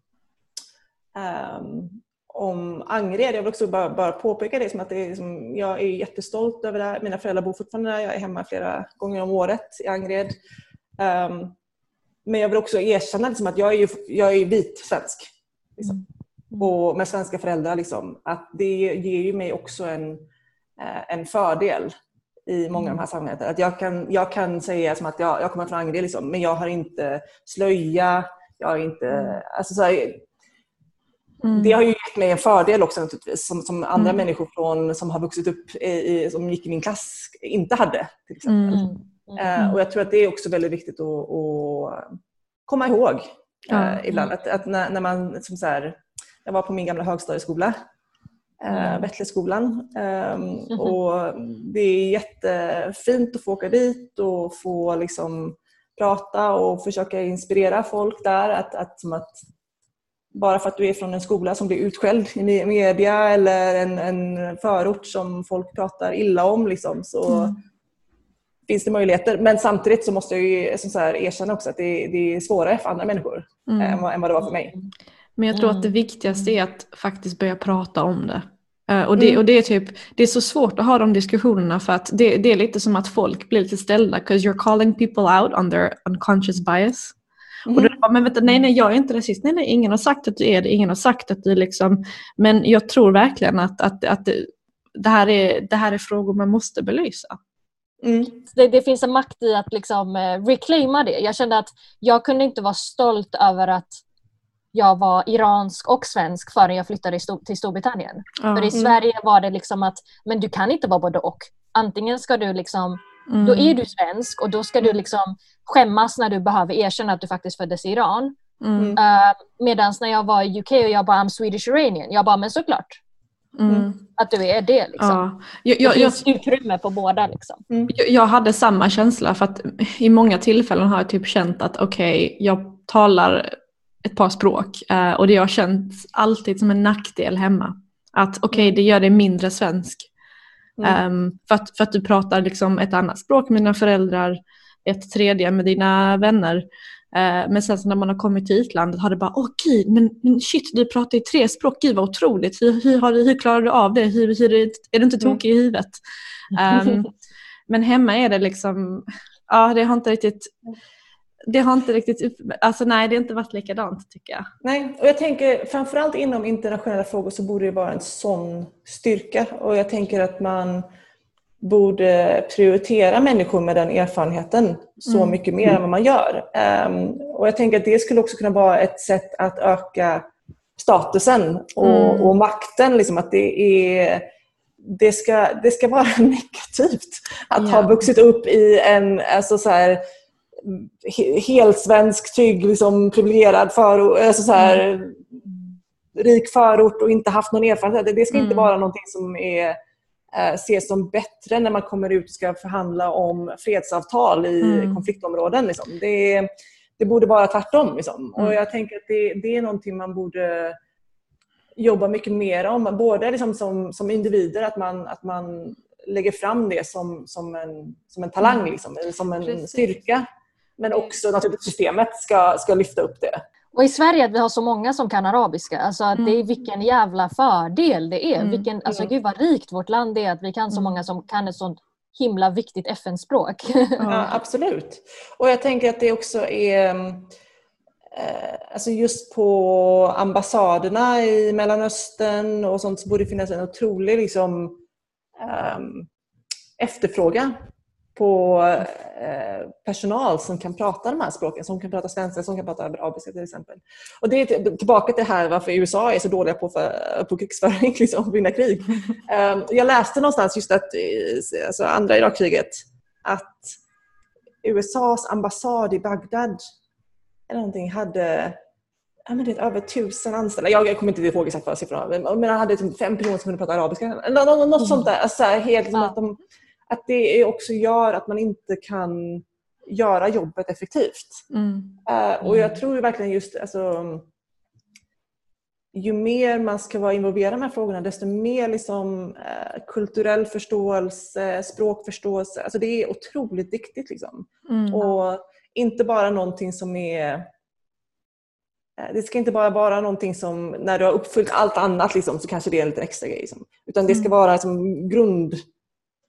um, om Angered. Jag vill också bara, bara påpeka det som att det är liksom, jag är jättestolt över det här. Mina föräldrar bor fortfarande där. Jag är hemma flera gånger om året i Angered. Um, men jag vill också erkänna liksom att jag är, ju, jag är vit svensk. Liksom. Mm. Och med svenska föräldrar. Liksom, att det ger ju mig också en Eh, en fördel i många av de här sammanhangen. Att jag, kan, jag kan säga som att jag, jag kommer från Angered, liksom, men jag har inte slöja, jag har inte... Mm. Alltså så här, mm. Det har ju gett mig en fördel också naturligtvis, som, som andra mm. människor från, som har vuxit upp i, som gick i min klass inte hade. till exempel. Uh, och Jag tror att det är också väldigt viktigt att, att komma ihåg eh, ibland. Att, att när, när, man, som så här, jag var på min gamla högstadieskola, eh, mm. Bettleskolan. Eh, mm. Och det är jättefint att få åka dit och få liksom, prata och försöka inspirera folk där. Att, att, som att bara för att du är från en skola som blir utskälld i media eller en, en förort som folk pratar illa om liksom, så mm. finns det möjligheter. Men samtidigt så måste jag ju så här, erkänna också att det, det, är svårare för andra människor mm. än, vad, än, vad, det var för mig. Men jag tror att det mm. viktigaste är att faktiskt börja prata om det. Uh, och, det, mm. och det, är typ, det är så svårt att ha de diskussionerna för att det, det är lite som att folk blir lite ställda because you're calling people out on their unconscious bias. Mm. Och då bara, men vänta, nej, nej, jag är inte rasist. Nej, nej, ingen har sagt att du är det. Ingen har sagt att du liksom... Men jag tror verkligen att, att, att det, här är, det här är frågor man måste belysa. Mm. Det, det, finns en makt i att liksom eh, reclaima det. Jag kände att jag kunde inte vara stolt över att jag var iransk och svensk förrän jag flyttade till Storbritannien. Mm. För i Sverige var det liksom att men du kan inte vara både och. Antingen ska du liksom, mm. då är du svensk och då ska du liksom skämmas när du behöver erkänna att du faktiskt föddes i Iran. Mm. Uh, eh, Medan när jag var i UK och jag bara I'm Swedish Iranian, jag bara men såklart. Mm. Att du är det. Liksom. Ja. Jag, jag, det finns jag, utrymme på båda. Liksom. Mm. Jag, jag, hade samma känsla för att i många tillfällen har jag typ känt att okej, okay, jag talar ett par språk uh, och det har känts alltid som en nackdel hemma. Att okej, okay, mm. det gör dig mindre svensk. Um, för, att, för att du pratar liksom ett annat språk med dina föräldrar ett tredje med dina vänner. Eh, men sen så när man har kommit till utlandet har det bara, åh gud, men shit, du pratar ju tre språk, gud vad otroligt, hur, hur, har du, hur klarar du av det, hur, hur, är du inte mm. tokig i huvudet? Um, men hemma är det liksom, ja det har inte riktigt det har inte riktigt, alltså nej det har inte varit likadant tycker jag. Nej, och jag tänker framförallt inom internationella frågor så borde det vara en sån styrka och jag tänker att man borde prioritera människor med den erfarenheten så mm. mycket mer än vad man gör. Um, och jag tänker att det skulle också kunna vara ett sätt att öka statusen och, mm. och makten. Liksom att det, är, det, ska, det ska vara negativt att ja. ha vuxit upp i en alltså så här, helt svensk, trygg, liksom, privilegierad förort, alltså så här, mm. rik förort och inte haft någon erfarenhet. Det ska inte mm. vara någonting som är eh, ses som bättre när man kommer ut och ska förhandla om fredsavtal i mm. konfliktområden. Liksom. Det, det borde vara tvärtom. Liksom. Mm. Och jag tänker att det, det, är någonting man borde jobba mycket mer om. Både liksom som, som individer, att man, att man lägger fram det som, som, en, som en talang, mm. liksom, som en Precis. styrka. Men också naturligtvis systemet ska, ska lyfta upp det. Och i Sverige att vi har så många som kan arabiska, alltså att det är mm. vilken jävla fördel det är. Mm. Vilken, alltså gud vad rikt vårt land är att vi kan så mm. många som kan ett sånt himla viktigt FN-språk. Ja, absolut. Och jag tänker att det också är eh, Alltså just på ambassaderna i Mellanöstern och sånt så borde det finnas en otrolig liksom, um, efterfrågan på eh, personal som kan prata de här språken, som kan prata svenska, som kan prata arabiska till exempel. Och det är tillbaka till här varför USA är så dåliga på, för, på krigsföring, liksom, vinna krig. um, jag läste någonstans just att, alltså andra Irakkriget, att USAs ambassad i Bagdad eller någonting hade ja, men det är över tusen anställda. Jag, jag kommer inte ihåg exakt vad siffrorna var, men de hade typ fem personer som kunde prata arabiska. Något, mm. sånt där. Alltså, helt, liksom, att de, att det också gör att man inte kan göra jobbet effektivt. Mm. Uh, och jag tror verkligen just alltså, ju mer man ska vara involverad i de här frågorna desto mer liksom, uh, kulturell förståelse, språkförståelse. Alltså det är otroligt viktigt. Liksom. Mm. Och inte bara någonting som är eh, det ska inte bara vara någonting som när du har uppfyllt allt annat liksom, så kanske det är en liten extra grej. Liksom. Utan det ska mm. vara liksom, grund,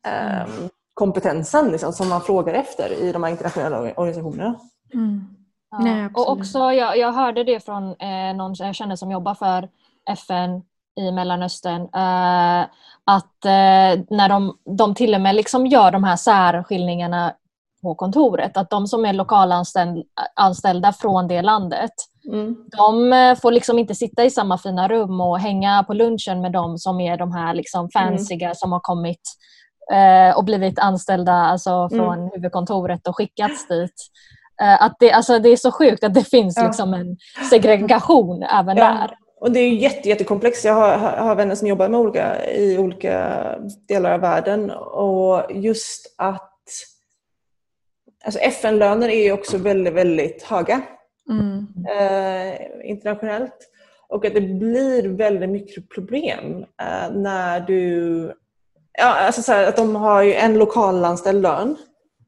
um, kompetensen liksom, som man frågar efter i de här internationella organisationerna. Mm. Ja. Nej, och också, jag, jag hörde det från eh, någon jag känner som jobbar för FN i Mellanöstern. Eh, att eh, när de, de till och med liksom gör de här särskiljningarna på kontoret, att de som är lokalanställda från det landet, mm. de eh, får liksom inte sitta i samma fina rum och hänga på lunchen med de som är de här liksom fancyga mm. som har kommit och blivit anställda alltså, från mm. huvudkontoret och skickats dit. Uh, att det, alltså, det är så sjukt att det finns ja. liksom en segregation även ja. där. Och det är jätte, jättekomplext. Jag har, har vänner som jobbar med olika, i olika delar av världen och just att alltså FN-löner är ju också väldigt, väldigt höga mm. eh, internationellt. Och att det blir väldigt mycket problem eh, när du... Ja, alltså så här, att de har ju en lokalanställd lön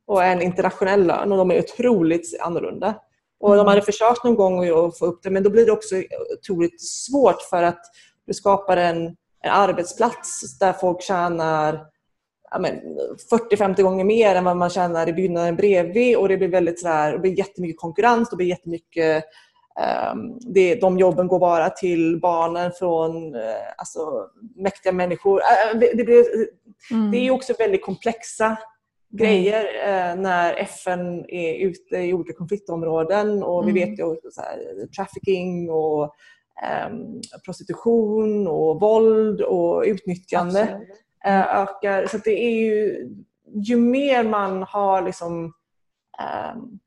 och en internationell lön och de är otroligt annorlunda. Och de hade försökt någon gång att få upp det men då blir det också otroligt svårt för att du skapar en, en arbetsplats där folk tjänar 40-50 gånger mer än vad man tjänar i byggnaden bredvid och det blir väldigt sådär, det blir jättemycket konkurrens, det blir jättemycket det, de jobben går bara till barnen från uh, alltså, mäktiga människor. Uh, det, det, blir, mm. det är också väldigt komplexa grejer mm. uh, när FN är ute i olika konfliktområden och mm. vi vet ju så här, trafficking och um, prostitution och våld och utnyttjande. Absolut. Eh, ökar. Så det är ju, ju mer man har liksom, um,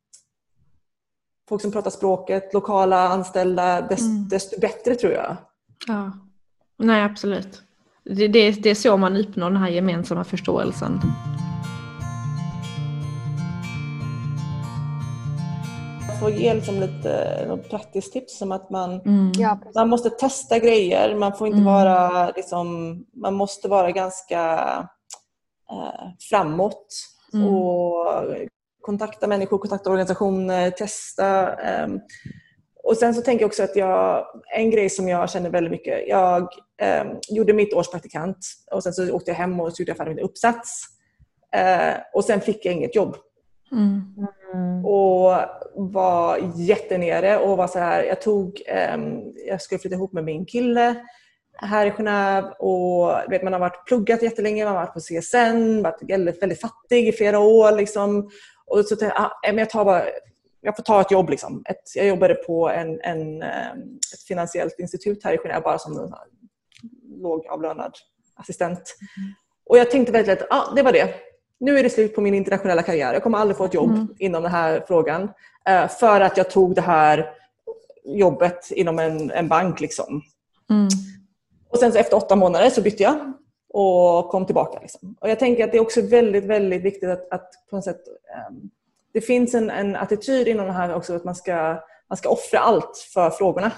folk som pratar språket, lokala anställda, desto, mm. desto bättre tror jag. Ja, nej absolut. Det, det, det är så man uppnår den här gemensamma förståelsen. få ge liksom lite något praktiskt tips som att man, mm. man måste testa grejer. Man får inte mm. vara liksom, man måste vara ganska eh, framåt mm. och kontakta människor, kontakta organisationer, testa. Eh, och sen så tänker jag också att jag, en grej som jag känner väldigt mycket, jag eh, gjorde mitt års praktikant och sen så åkte jag hem och så gjorde jag färdig min uppsats. Eh, och sen fick jag inget jobb. Mm. Mm. Och var jättenere och var så här, jag tog, um, jag skulle flytta ihop med min kille här i Genève och vet, man har varit pluggat jättelänge, man har varit på CSN, varit väldigt, väldigt fattig i flera år. Liksom. Och så tänkte jag, ah, jag, tar bara, jag får ta ett jobb. Liksom. Ett, jag jobbade på en, en, ett finansiellt institut här i Genève bara som en lågavlönad assistent. Mm. Och jag tänkte verkligen att ah, det var det nu är det slut på min internationella karriär. Jag kommer aldrig få ett jobb mm. inom den här frågan. Eh, för att jag tog det här jobbet inom en, en bank. Liksom. Mm. Och sen så efter åtta månader så bytte jag och kom tillbaka. Liksom. Och jag tänker att det är också väldigt, väldigt viktigt att, att på något sätt, um, det finns en, en attityd inom det här också att man ska, man ska offra allt för frågorna.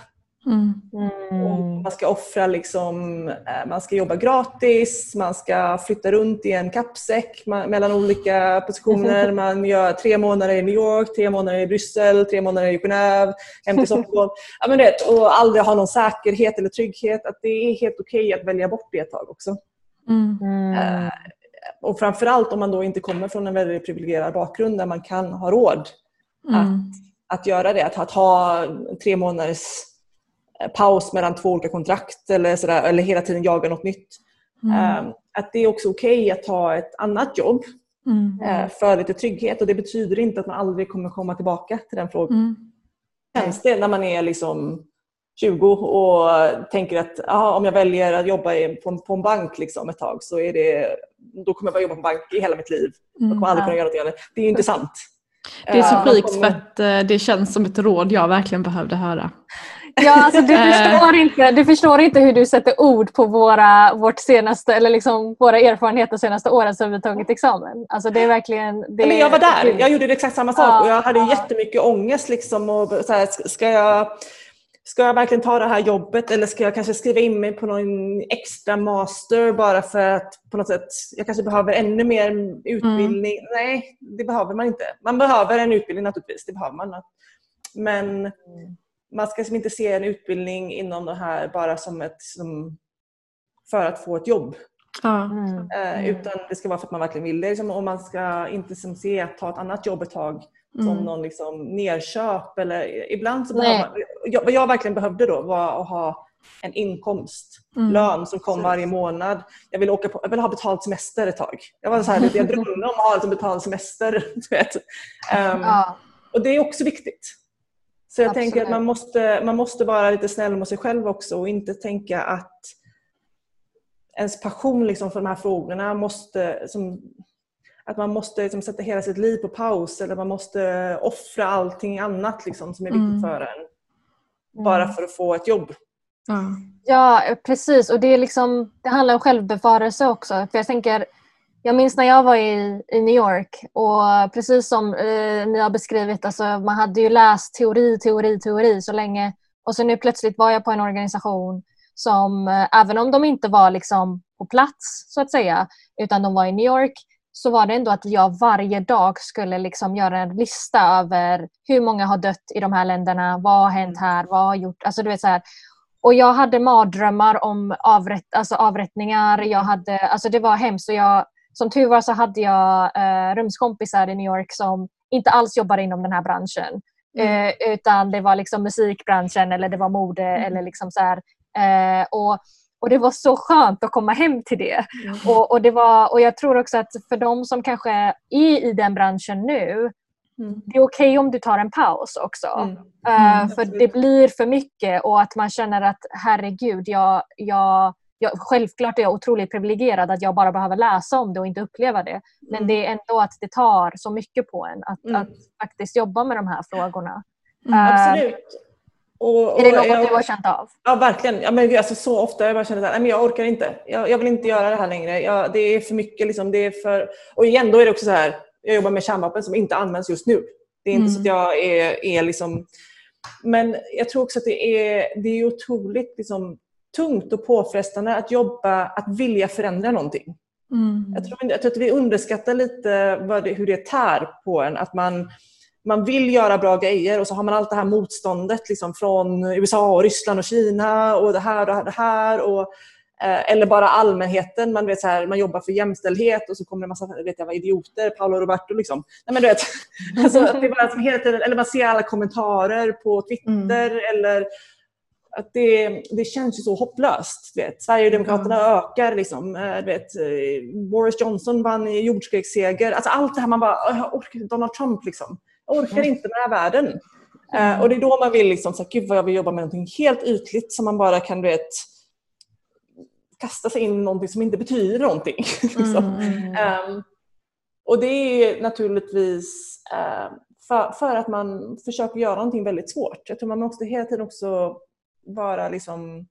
Mm. man ska offra, liksom, eh, man ska jobba gratis, man ska flytta runt i en kappsäck mellan olika positioner. Man gör tre månader i New York, tre månader i Bryssel, tre månader i Genève, hem till Stockholm. ja, men det, och aldrig ha någon säkerhet eller trygghet. Att det är helt okej okay att välja bort det ett tag också. Mm. Uh, och framförallt om man då inte kommer från en väldigt privilegierad bakgrund där man kan ha råd mm. att, att göra det. Att, att ha tre månaders Eh, paus mellan två olika kontrakt eller, sådär, eller hela tiden jaga något nytt. Mm. Um, att det är också okej okay att ta ett annat jobb mm. för lite trygghet och det betyder inte att man aldrig kommer komma tillbaka till den frågan. Mm. Känns det när man är liksom 20 och tänker att aha, om jag väljer att jobba på, på en bank liksom ett tag så är det, då kommer jag bara jobba på en bank i hela mitt liv. Jag kommer aldrig kunna göra något annat. Det är ju inte sant. Det är så sjukt för att det känns som ett råd jag verkligen behövde höra. Ja, alltså du, eh. förstår inte, du förstår inte hur du sätter ord på våra, vårt senaste, eller liksom våra erfarenheter senaste åren sedan vi tagit examen. Alltså det är verkligen, det Men jag var där, jag gjorde exakt samma sak ja, och jag hade ja. jättemycket ångest. Liksom och så här, ska, jag, ska jag verkligen ta det här jobbet eller ska jag kanske skriva in mig på någon extra master bara för att på något sätt, jag kanske behöver ännu mer utbildning. Mm. Nej, det behöver man inte. Man behöver en utbildning naturligtvis, det behöver man. Men man ska liksom inte se en utbildning inom det här bara som ett som, för att få ett jobb. Mm. Eh, utan det ska vara för att man verkligen vill det. Liksom, och man ska inte som se att ta ett annat jobb ett tag som mm. någon liksom, nerköp. Eller, ibland så behöver man, jag, vad jag verkligen behövde då var att ha en inkomst, mm. lön som kom varje månad. Jag ville, åka på, jag ville ha betald semester ett tag. Jag, var så här, jag drömde om att ha liksom betald semester. Du vet. Um, ja. Och det är också viktigt. Så jag Absolut. tänker att man måste, man måste vara lite snäll mot sig själv också och inte tänka att ens passion liksom för de här frågorna måste... Som, att man måste liksom sätta hela sitt liv på paus eller man måste offra allting annat liksom, som är viktigt mm. för en. Bara mm. för att få ett jobb. Ja. ja, precis. Och det, är liksom, det handlar om självbevarelse också. För jag tänker, jag minns när jag var i, i New York och precis som eh, ni har beskrivit, alltså, man hade ju läst teori, teori, teori så länge och så nu plötsligt var jag på en organisation som, eh, även om de inte var liksom på plats så att säga, utan de var i New York, så var det ändå att jag varje dag skulle liksom göra en lista över hur många har dött i de här länderna, vad har hänt här, vad har gjort, alltså du vet så här. Och jag hade mardrömmar om avrätt, alltså avrättningar, jag hade, alltså det var hemskt och jag, som tur var så hade jag eh, rumskompisar i New York som inte alls jobbade inom den här branschen. Mm. Eh, utan det var liksom musikbranschen eller det var mode mm. eller liksom så här, eh, och och det var så skönt att komma hem till det. Mm. Och, och, det var, och jag tror också att för de som kanske är i den branschen nu, mm. det är okej okay om du tar en paus också. Mm. Uh, för det blir för mycket och att man känner att herregud, jag, jag, jag, självklart är jag otroligt privilegierad att jag bara behöver läsa om det och inte uppleva det. Men mm. det är ändå att det tar så mycket på en att, mm. att faktiskt jobba med de här frågorna. Uh, Absolut. Och, är det något jag, du har känt av? Ja, verkligen. Ja, men alltså, så ofta jag bara känner att jag orkar inte. Jag, jag, vill inte göra det här längre. Jag, det är för mycket. Liksom, det är för... Och igen, då är det också så här. Jag jobbar med kärnvapen som inte används just nu. Det är inte mm. så att jag är, är liksom... Men jag tror också att det är, det är otroligt liksom, tungt och påfrestande att jobba, att vilja förändra någonting. Mm. Jag, tror, jag tror att vi underskattar lite det, hur det tär på en. Att man man vill göra bra grejer och så har man allt det här motståndet liksom från USA, och Ryssland och Kina och det här och det här. Och, eh, eller bara allmänheten. Man, vet, så här, man jobbar för jämställdhet och så kommer det en massa vet jag, idioter, Paolo Roberto. Liksom. Nej, men du vet, alltså, det är bara som hela tiden, eller man ser alla kommentarer på Twitter. Mm. eller att det, det känns ju så hopplöst. Vet. Sverigedemokraterna mm. ökar. Liksom, eh, vet, eh, Boris Johnson vann i jordskredsseger. Alltså allt det här man bara, jag orkar Donald Trump liksom. Jag orkar mm. inte med den här världen. Mm. Uh, och det är då man vill liksom, så här, gud vad jag vill jobba med någonting helt ytligt som man bara kan vet, kasta sig in i någonting som inte betyder någonting. liksom. um, och det är naturligtvis uh, för, för, att man försöker göra någonting väldigt svårt. Jag tror man måste hela tiden också vara liksom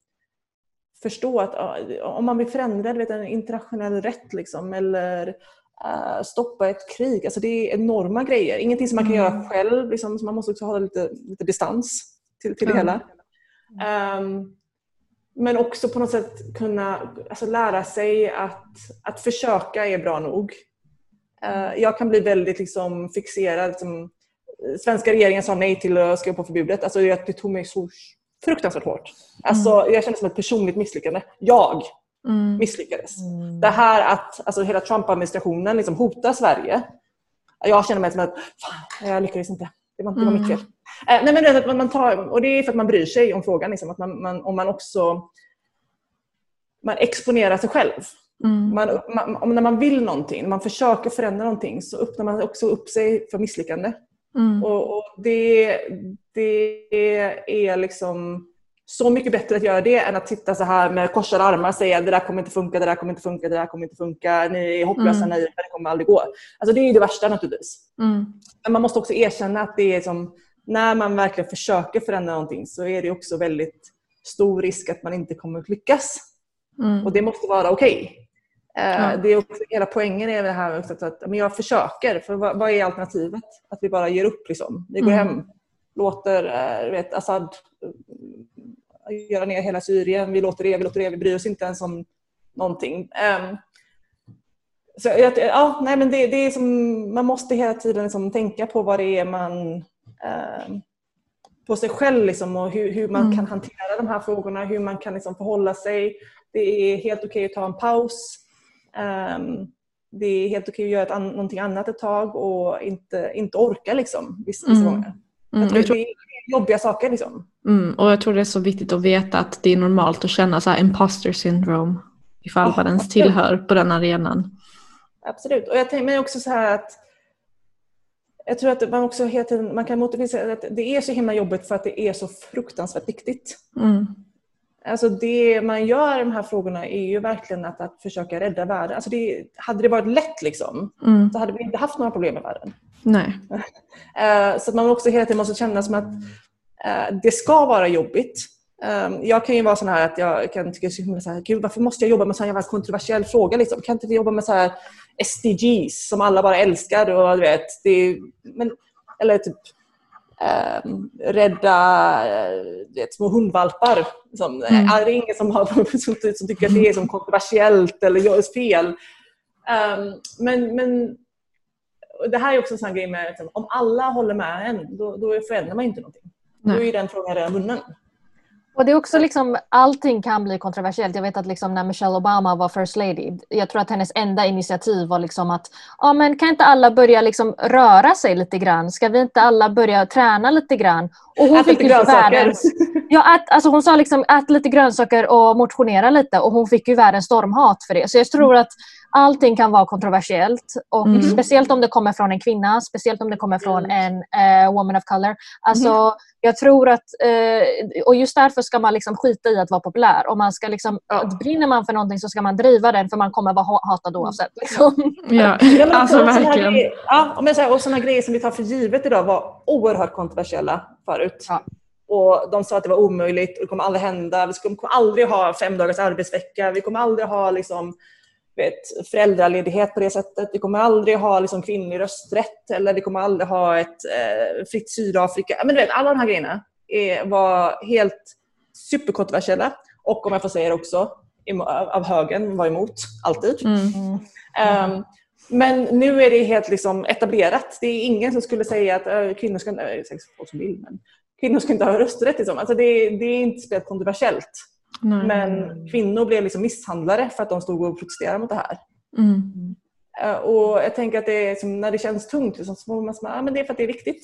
förstå att om man vill förändra vet, en internationell rätt liksom, eller uh, stoppa ett krig. Alltså det är enorma grejer. Ingenting som man kan mm. göra själv. Liksom, så man måste också ha lite, lite distans till, till det hela. Um, men också på något sätt kunna alltså lära sig att, att försöka är bra nog. Uh, jag kan bli väldigt liksom, fixerad. Liksom, svenska regeringen sa nej till att skriva på förbudet. Alltså, det, det tog mig så fruktansvärt hårt. Alltså, mm. Jag kände som ett personligt misslyckande. Jag mm. misslyckades. Mm. Det här att alltså, hela Trump-administrationen liksom hotar Sverige. Jag känner mig som att fan, jag lyckades inte. Det var, det var mitt fel. Eh, nej, men det, att man tar, och det är för att man bryr sig om frågan. Liksom, att man, man, om man också man exponerar sig själv. Mm. Man, man, när man vill någonting, man försöker förändra någonting så öppnar man också upp sig för misslyckande. Mm. Och, och, det, det är liksom så mycket bättre att göra det än att sitta så här med korsade armar och säga det där kommer inte funka, det där kommer inte funka, det där kommer inte funka, ni är hopplösa mm. naiva, det kommer aldrig gå. Alltså det är det värsta naturligtvis. Mm. Men man måste också erkänna att det är som, när man verkligen försöker förändra någonting så är det också väldigt stor risk att man inte kommer att lyckas. Mm. Och det måste vara okej. Okay. Uh, ja. Det är också hela poängen är det här att, att men jag försöker, för vad, vad, är alternativet? Att vi bara ger upp liksom. Vi går mm. hem, låter uh, vet, Assad göra ner hela Syrien. Vi låter det, vi låter det, vi bryr oss inte ens om någonting. Um, så ja, nej, men det, det, är som, man måste hela tiden liksom tänka på vad det är man um, på sig själv liksom, och hur, hur man mm. kan hantera de här frågorna, hur man kan liksom förhålla sig. Det är helt okej okay att ta en paus. Um, det är helt okej okay att göra ett an någonting annat ett tag och inte, inte orka liksom, vissa, vissa mm. gånger. Mm. Jag tror, jag tror... Jobbiga saker. Liksom. Mm, och jag tror det är så viktigt att veta att det är normalt att känna så här imposter syndrome ifall oh, man ens tillhör på den arenan. Absolut. Och jag tänker mig också så här att jag tror att man också hela tiden, man kan motivera att det är så himla jobbigt för att det är så fruktansvärt viktigt. Mm. Alltså det man gör i de här frågorna är ju verkligen att, att försöka rädda världen. Alltså det, hade det varit lätt liksom, mm. så hade vi inte haft några problem i världen. Nej. uh, så att man också hela tiden måste känna som att uh, det ska vara jobbigt. Um, jag kan ju vara sån här att jag kan tycka så här, Gud, varför måste jag jobba med en sån här kontroversiell fråga? Liksom? Kan inte jobba med så här SDGs som alla bara älskar? Och, du vet, det, men, eller typ eh, rädda vet, små hundvalpar. Som, mm. Är det ingen som, har, som, som tycker att det är som kontroversiellt eller gör fel? Um, men, men det här är också en sån grej med liksom, om alla håller med en, då, då förändrar man inte någonting. Nej. Då är den frågan redan vunnen. Och det är också liksom, allting kan bli kontroversiellt. Jag vet att liksom när Michelle Obama var first lady, jag tror att hennes enda initiativ var liksom att ja, men kan inte alla börja liksom röra sig lite grann? Ska vi inte alla börja träna lite grann? Och hon ät fick lite. Världens, ja, ät, alltså hon sa liksom ät lite grönsaker och motionera lite och hon fick ju världens stormhat för det. Så jag tror att allting kan vara kontroversiellt. Och mm. Speciellt om det kommer från en kvinna, speciellt om det kommer från mm. en uh, woman of color. Alltså, mm. Jag tror att, uh, och just därför ska man liksom skita i att vara populär. Om man ska liksom, ja. Brinner man för någonting så ska man driva den för man kommer vara hatad oavsett. Liksom. Ja, ja alltså verkligen. Grejer, ja, men så här, och sådana grejer som vi tar för givet idag var oerhört kontroversiella förut. Ja. Och de sa att det var omöjligt och det kommer aldrig hända. Vi kommer aldrig ha fem dagars arbetsvecka. Vi kommer aldrig ha liksom, vet, föräldraledighet på det sättet. Vi kommer aldrig ha liksom, kvinnlig rösträtt eller vi kommer aldrig ha ett eh, fritt Sydafrika. Men du vet, alla de här grejerna är, var helt superkontroversiella och om jag får säga det också, av högen var emot, alltid. Mm. Um, men nu är det helt liksom etablerat. Det är ingen som skulle säga att äh, kvinnor ska, äh, folk som vill, men kvinnor ska inte ha rösträtt. Liksom. Alltså det, det är inte speciellt kontroversiellt. Nej. Men kvinnor blev liksom misshandlade för att de stod och protesterade mot det här. Mm. Uh, och jag tänker att det som, när det känns tungt liksom, så man säga, ah, men det är för att det är viktigt.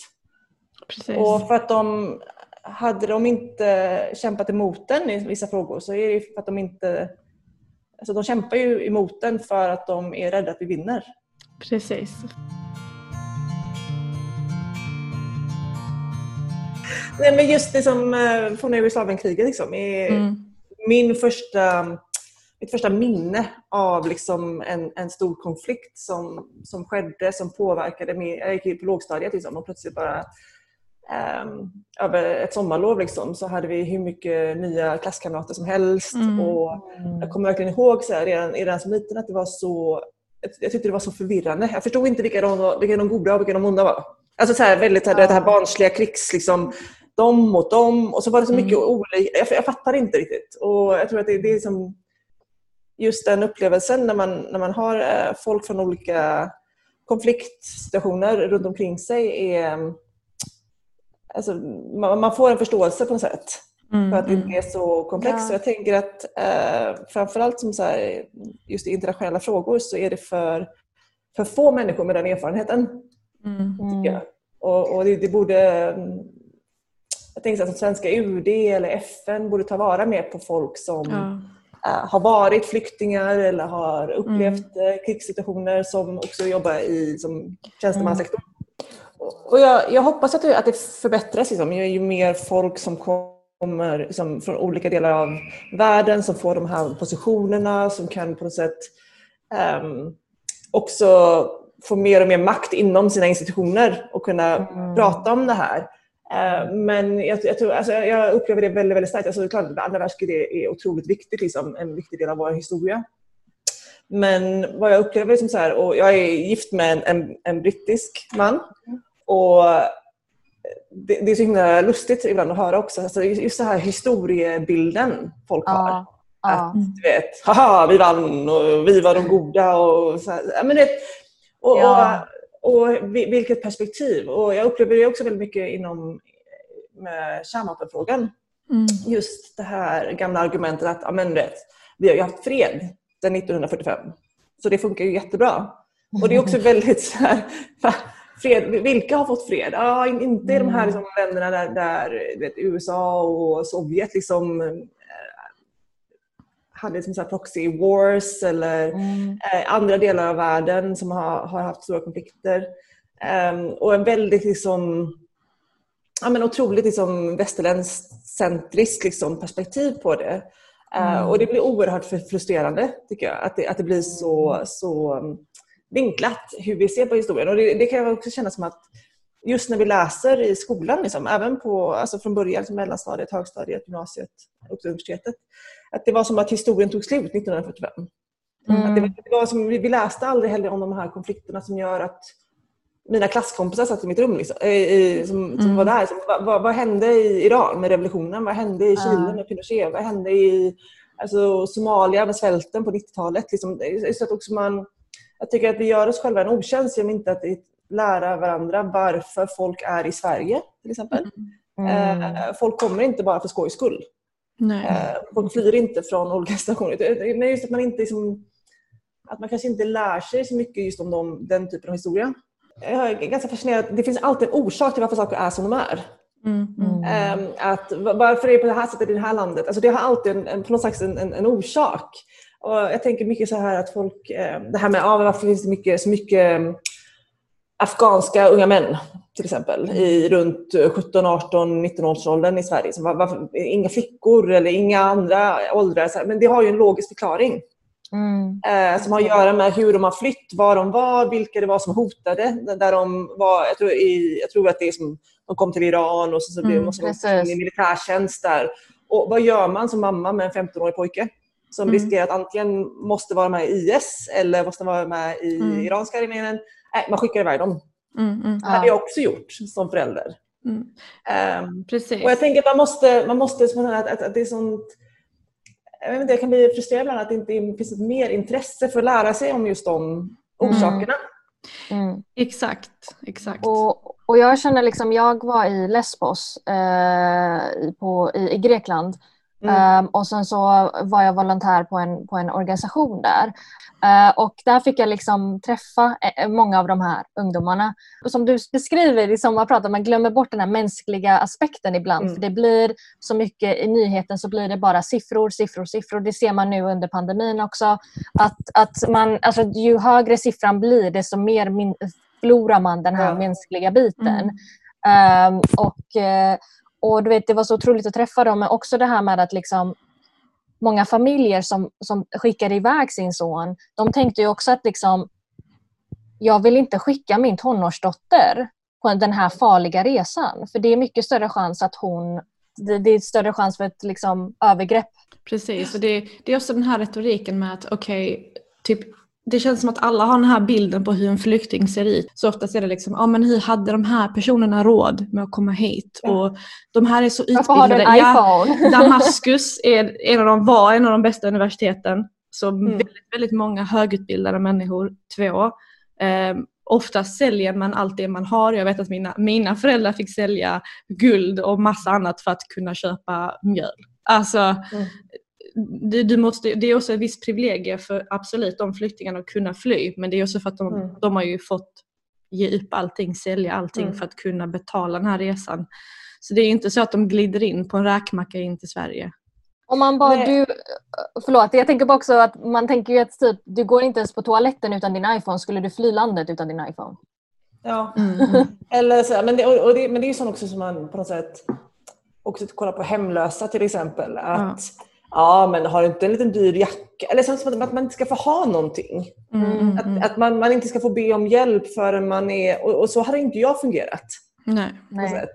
Precis. Och för att de hade de inte kämpat emot den i vissa frågor så är det för att de inte Alltså de kämpar ju emot den för att de är rädda att vi vinner. Precis. Nej, men just det som eh, från Jugoslavienkriget liksom, är mm. Min första, mitt första minne av liksom en, en stor konflikt som, som skedde, som påverkade mig. Jag gick på lågstadiet liksom, och plötsligt bara um, över ett sommarlov liksom, så hade vi hur mycket nya klasskamrater som helst. Mm. Och jag kommer verkligen ihåg så här, redan, redan som liten att det var så jag tyckte det var så förvirrande. Jag förstod inte vilka de, vilka de goda och vilka de onda var. Alltså så här, väldigt så här, det här barnsliga krigs... Liksom, de mot dem och så var det så mycket mm. olika. Jag, jag fattar inte riktigt. Och jag tror att det, det är liksom just den upplevelsen när man, när man har eh, folk från olika konfliktsituationer runt omkring sig är alltså, man, man, får en förståelse på något sätt. Mm, för att det inte mm. är så komplext. Ja. jag tänker att eh, framförallt som så här, just i internationella frågor så är det för, för få människor med den erfarenheten. Mm. Jag. Och, och det, det, borde jag tänker att svenska UD eller FN borde ta vara mer på folk som ja. äh, har varit flyktingar eller har upplevt mm. Eh, krigssituationer som också jobbar i som tjänstemannasektorn. Och jag, jag hoppas att det, att det förbättras. Liksom. Ju, ju mer folk som kommer liksom, från olika delar av världen som får de här positionerna som kan på något sätt um, också få mer och mer makt inom sina institutioner och kunna mm. prata om det här. Uh, men jag, jag, tror, alltså, jag upplever det väldigt, väldigt starkt. Alltså, klart, andra världskriget är, är otroligt viktigt, liksom, en viktig del av vår historia. Men vad jag upplever som så här, och jag är gift med en, en, en brittisk man och det, det, är så himla lustigt ibland att höra också, alltså just den här historiebilden folk har. Ja, att du vet, haha vi vann och vi var de goda och så här, men det, och, ja. och, och, vilket perspektiv. Och jag upplever det också väldigt mycket inom med kärnvapenfrågan. Mm. Just det här gamla argumentet att amen, vet, vi har ju haft fred sedan 1945. Så det funkar ju jättebra. Och det är också väldigt så här, fred, vilka har fått fred? Ja, inte mm. de här mm. liksom, länderna där, där vet, USA och Sovjet liksom, hade liksom, så proxy wars eller mm. eh, andra delar av världen som har, har haft stora konflikter. Um, och en väldigt liksom, ja, men otroligt liksom, västerländskt liksom, perspektiv på det. Eh, mm. Uh, och det blir oerhört frustrerande tycker jag, att det, att det blir så, så um, vinklat hur vi ser på historien. Och det, det kan jag också känna som att just när vi läser i skolan, liksom, även på, alltså från början, liksom mellanstadiet, högstadiet, gymnasiet och universitetet, att det var som att historien tog slut 1945. Mm. Att det, det var som, vi, läste aldrig heller om de här konflikterna som gör att mina klasskompisar satt i mitt rum liksom, i, som, som mm. var där. Så, vad, vad, hände i Iran med revolutionen? Vad hände i Chile med Pinochet? Vad hände i alltså, Somalia med svälten på 90-talet? Liksom, så att också man, jag tycker att vi gör oss själva en otjänst genom inte att lära varandra varför folk är i Sverige till exempel. Mm. Eh, folk kommer inte bara för skojs skull. Nej. Eh, folk flyr inte från olika stationer. Men just att man inte liksom, att man kanske inte lär sig så mycket just om dem, den typen av historia. Jag är ganska fascinerad. Det finns alltid en orsak till varför saker är som de är. Mm, mm. Um, att varför är det på det här sättet i det här landet? Alltså det har alltid en, en, på något slags en, en, en, orsak. Och jag tänker mycket så här att folk, um, det här med ah, varför finns det mycket, så mycket um, afghanska unga män till exempel i runt 17, 18, 19 årsåldern i Sverige. Så varför, inga flickor eller inga andra åldrar. Men det har ju en logisk förklaring. Mm. Eh, som har att göra med hur de har flytt, var de var, vilka det var som hotade. Där de, var, jag, tror, i, jag tror att det är som, de kom till Iran och så, så mm, måste de i militärtjänst där. Och vad gör man som mamma med en 15-årig pojke? Som mm. riskerar att antingen måste vara med i IS eller måste vara med i mm. iranska armén. Nej, man skickar iväg dem. Mm, mm, det hade jag också gjort som förälder. Mm. Um, Precis. Och jag tänker att man måste, man måste att, att, att det är sånt jag, vet inte, jag kan bli frustrerad ibland att det inte finns ett mer intresse för att lära sig om just de orsakerna. Mm. Mm. Exakt, exakt. Och, och jag känner liksom, jag var i Lesbos eh, på, i, i Grekland Mm. Um, och sen så var jag volontär på en, på en organisation där. Uh, och där fick jag liksom träffa eh, många av de här ungdomarna. Och som du beskriver, man, pratar, man glömmer bort den här mänskliga aspekten ibland. Mm. För det blir så mycket i nyheten så blir det bara siffror, siffror, siffror. Det ser man nu under pandemin också. Att, att man, alltså, ju högre siffran blir desto mer min, förlorar man den här ja. mänskliga biten. Mm. Um, och, uh, och du vet, Det var så otroligt att träffa dem, men också det här med att liksom, många familjer som, som skickade iväg sin son, de tänkte ju också att liksom, jag vill inte skicka min tonårsdotter på den här farliga resan. För det är mycket större chans att hon det, är större chans för ett liksom, övergrepp. Precis, och det, det är också den här retoriken med att okej, okay, typ det känns som att alla har den här bilden på hur en flykting ser ut. Så oftast är det liksom, ja men hur hade de här personerna råd med att komma hit? Ja. Och de här är så utbildade. Varför har du en iPhone? Ja, Damaskus är en av de, var en av de bästa universiteten. Så mm. väldigt, väldigt många högutbildade människor. Två. Eh, oftast säljer man allt det man har. Jag vet att mina, mina föräldrar fick sälja guld och massa annat för att kunna köpa mjöl. Alltså, mm du, du måste, det är också ett visst privilegie för absolut de flyktingarna att kunna fly men det är också för att de, mm. de har ju fått ge upp allting, sälja allting mm. för att kunna betala den här resan. Så det är inte så att de glider in på en räkmacka in till Sverige. Om man bara, du, förlåt, jag tänker också att man tänker ju att typ, du går inte ens på toaletten utan din iPhone. Skulle du fly landet utan din iPhone? Ja, mm. Eller så, men, det, och det, men det är ju sånt också som man på något sätt också kollar på hemlösa till exempel. Att ja ja men har du inte en liten dyr jacka? Eller som att man inte ska få ha någonting. Mm, mm, att, mm. att man, man, inte ska få be om hjälp förrän man är... Och, och så hade inte jag fungerat. Nej. Nej.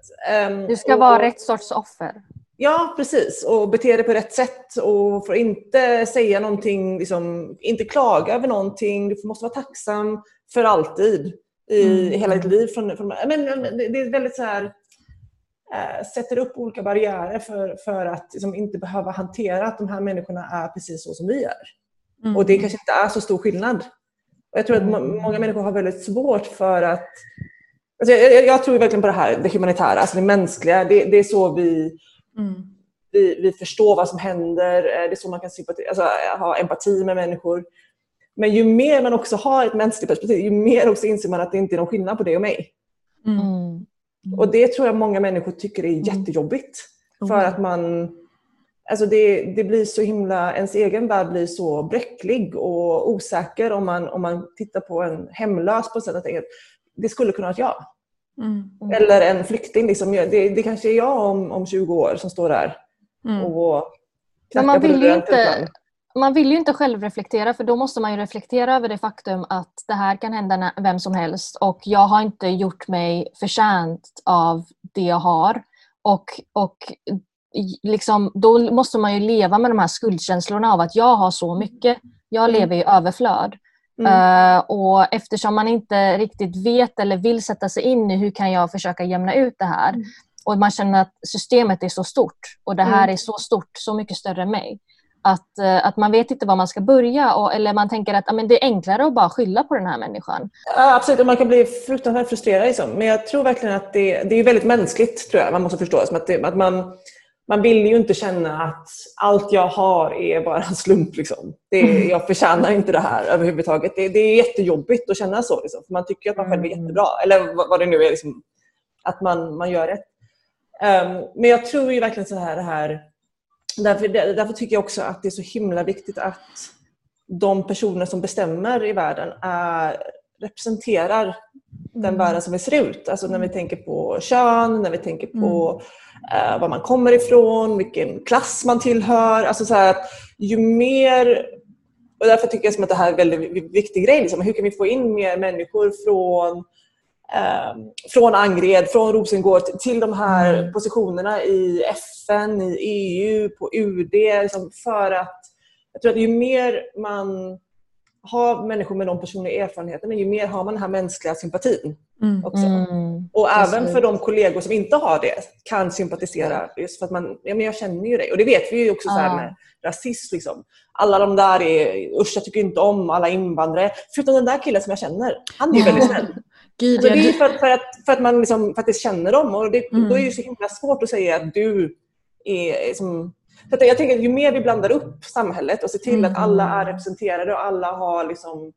Um, du ska och, vara rätt sorts offer. Ja, precis. Och bete dig på rätt sätt och får inte säga någonting, liksom, inte klaga över någonting. Du måste vara tacksam för alltid i mm. hela ditt liv. Från, från, men, det är väldigt så här sätter upp olika barriärer för, för att liksom inte behöva hantera att de här människorna är precis så som vi är. Mm. Och det kanske inte är så stor skillnad. Och jag tror att mm. många människor har väldigt svårt för att... Alltså jag, jag, tror verkligen på det här, det humanitära, alltså det mänskliga. Det, det är så vi, mm. vi, vi förstår vad som händer. Eh, det är så man kan alltså, ha empati med människor. Men ju mer man också har ett mänskligt perspektiv, ju mer också inser man att det inte är någon skillnad på dig och mig. Mm. Mm. Och det tror jag många människor tycker är mm. jättejobbigt. Mm. För att man Alltså det, det, blir så himla, ens egen värld blir så bräcklig och osäker om man, om man tittar på en hemlös på sätt att det skulle kunna vara jag. Mm. Eller en flykting. Liksom. Det, det kanske är jag om, om 20 år som står där mm. och knackar man vill, ju inte, man vill ju inte självreflektera för då måste man ju reflektera över det faktum att det här kan hända vem som helst och jag har inte gjort mig förtjänt av det jag har. Och, och liksom, då måste man ju leva med de här skuldkänslorna av att jag har så mycket. Jag mm. lever i överflöd. Mm. Uh, och eftersom man inte riktigt vet eller vill sätta sig in i hur kan jag försöka jämna ut det här mm. och man känner att systemet är så stort och det här mm. är så stort, så mycket större än mig. Att, uh, att man vet inte var man ska börja och, eller man tänker att uh, det är enklare att bara skylla på den här människan. Ja, absolut, man kan bli fruktansvärt frustrerad. Liksom. Men jag tror verkligen att det, det är väldigt mänskligt, tror jag, man måste förstå. Som att, det, att man man vill ju inte känna att allt jag har är bara en slump. Liksom. Det är, jag förtjänar inte det här överhuvudtaget. Det, det är jättejobbigt att känna så. Liksom. För man tycker att man själv är mm. jättebra. Eller vad, vad det nu är. Liksom, att man, man gör rätt. Um, men jag tror ju verkligen så här, det här därför, därför tycker jag också att det är så himla viktigt att de personer som bestämmer i världen är, representerar den mm. världen som vi ser ut. Alltså när vi tänker på kön, när vi tänker på eh, var man kommer ifrån, vilken klass man tillhör. Alltså så att ju mer och därför tycker jag att det här är en väldigt viktig grej. Liksom. Hur kan vi få in mer människor från, från Angred, från Rosengård till de här mm. positionerna i FN, i EU, på UD. Liksom, för att jag tror att ju mer man har människor med de personliga erfarenheterna, ju mer har man den här mänskliga sympatin. Mm. Också. Mm. Och även för de kollegor som inte har det kan sympatisera just för att man, ja men jag känner ju dig. Och det vet vi ju också så med rasism. Liksom. Alla de där är, usch jag tycker inte om alla invandrare. Förutom den där killen som jag känner. Han är ju väldigt snäll. Gud, alltså, det är för, för, att, för att man liksom faktiskt känner dem. Och det, mm. Då är det så himla svårt att säga att du är som, så jag tänker att ju mer vi blandar upp samhället och ser till mm. att alla är representerade och alla har liksom,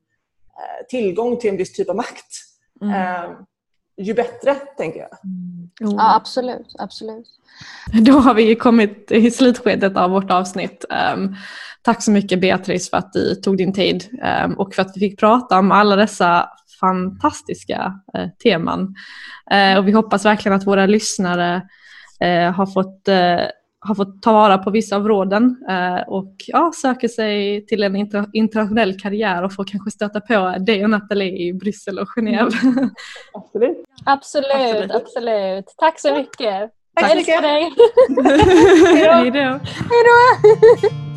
eh, tillgång till en viss typ av makt. Mm. Eh, ju bättre, tänker jag. Mm. Ja, absolut. absolut. Då har vi kommit i slutskedet av vårt avsnitt. Um, tack så mycket Beatrice för att du tog din tid um, och för att vi fick prata om alla dessa fantastiska uh, teman. Uh, och vi hoppas verkligen att våra lyssnare uh, har fått har fått ta vara på vissa av råden eh, och ja, söker sig till en inter internationell karriär och får kanske stöta på dig och Nathalie i Bryssel och Genève. Mm. Absolut. absolut. Absolut, Tack så mycket. Tack så mycket. dig. Hej då. Hej då.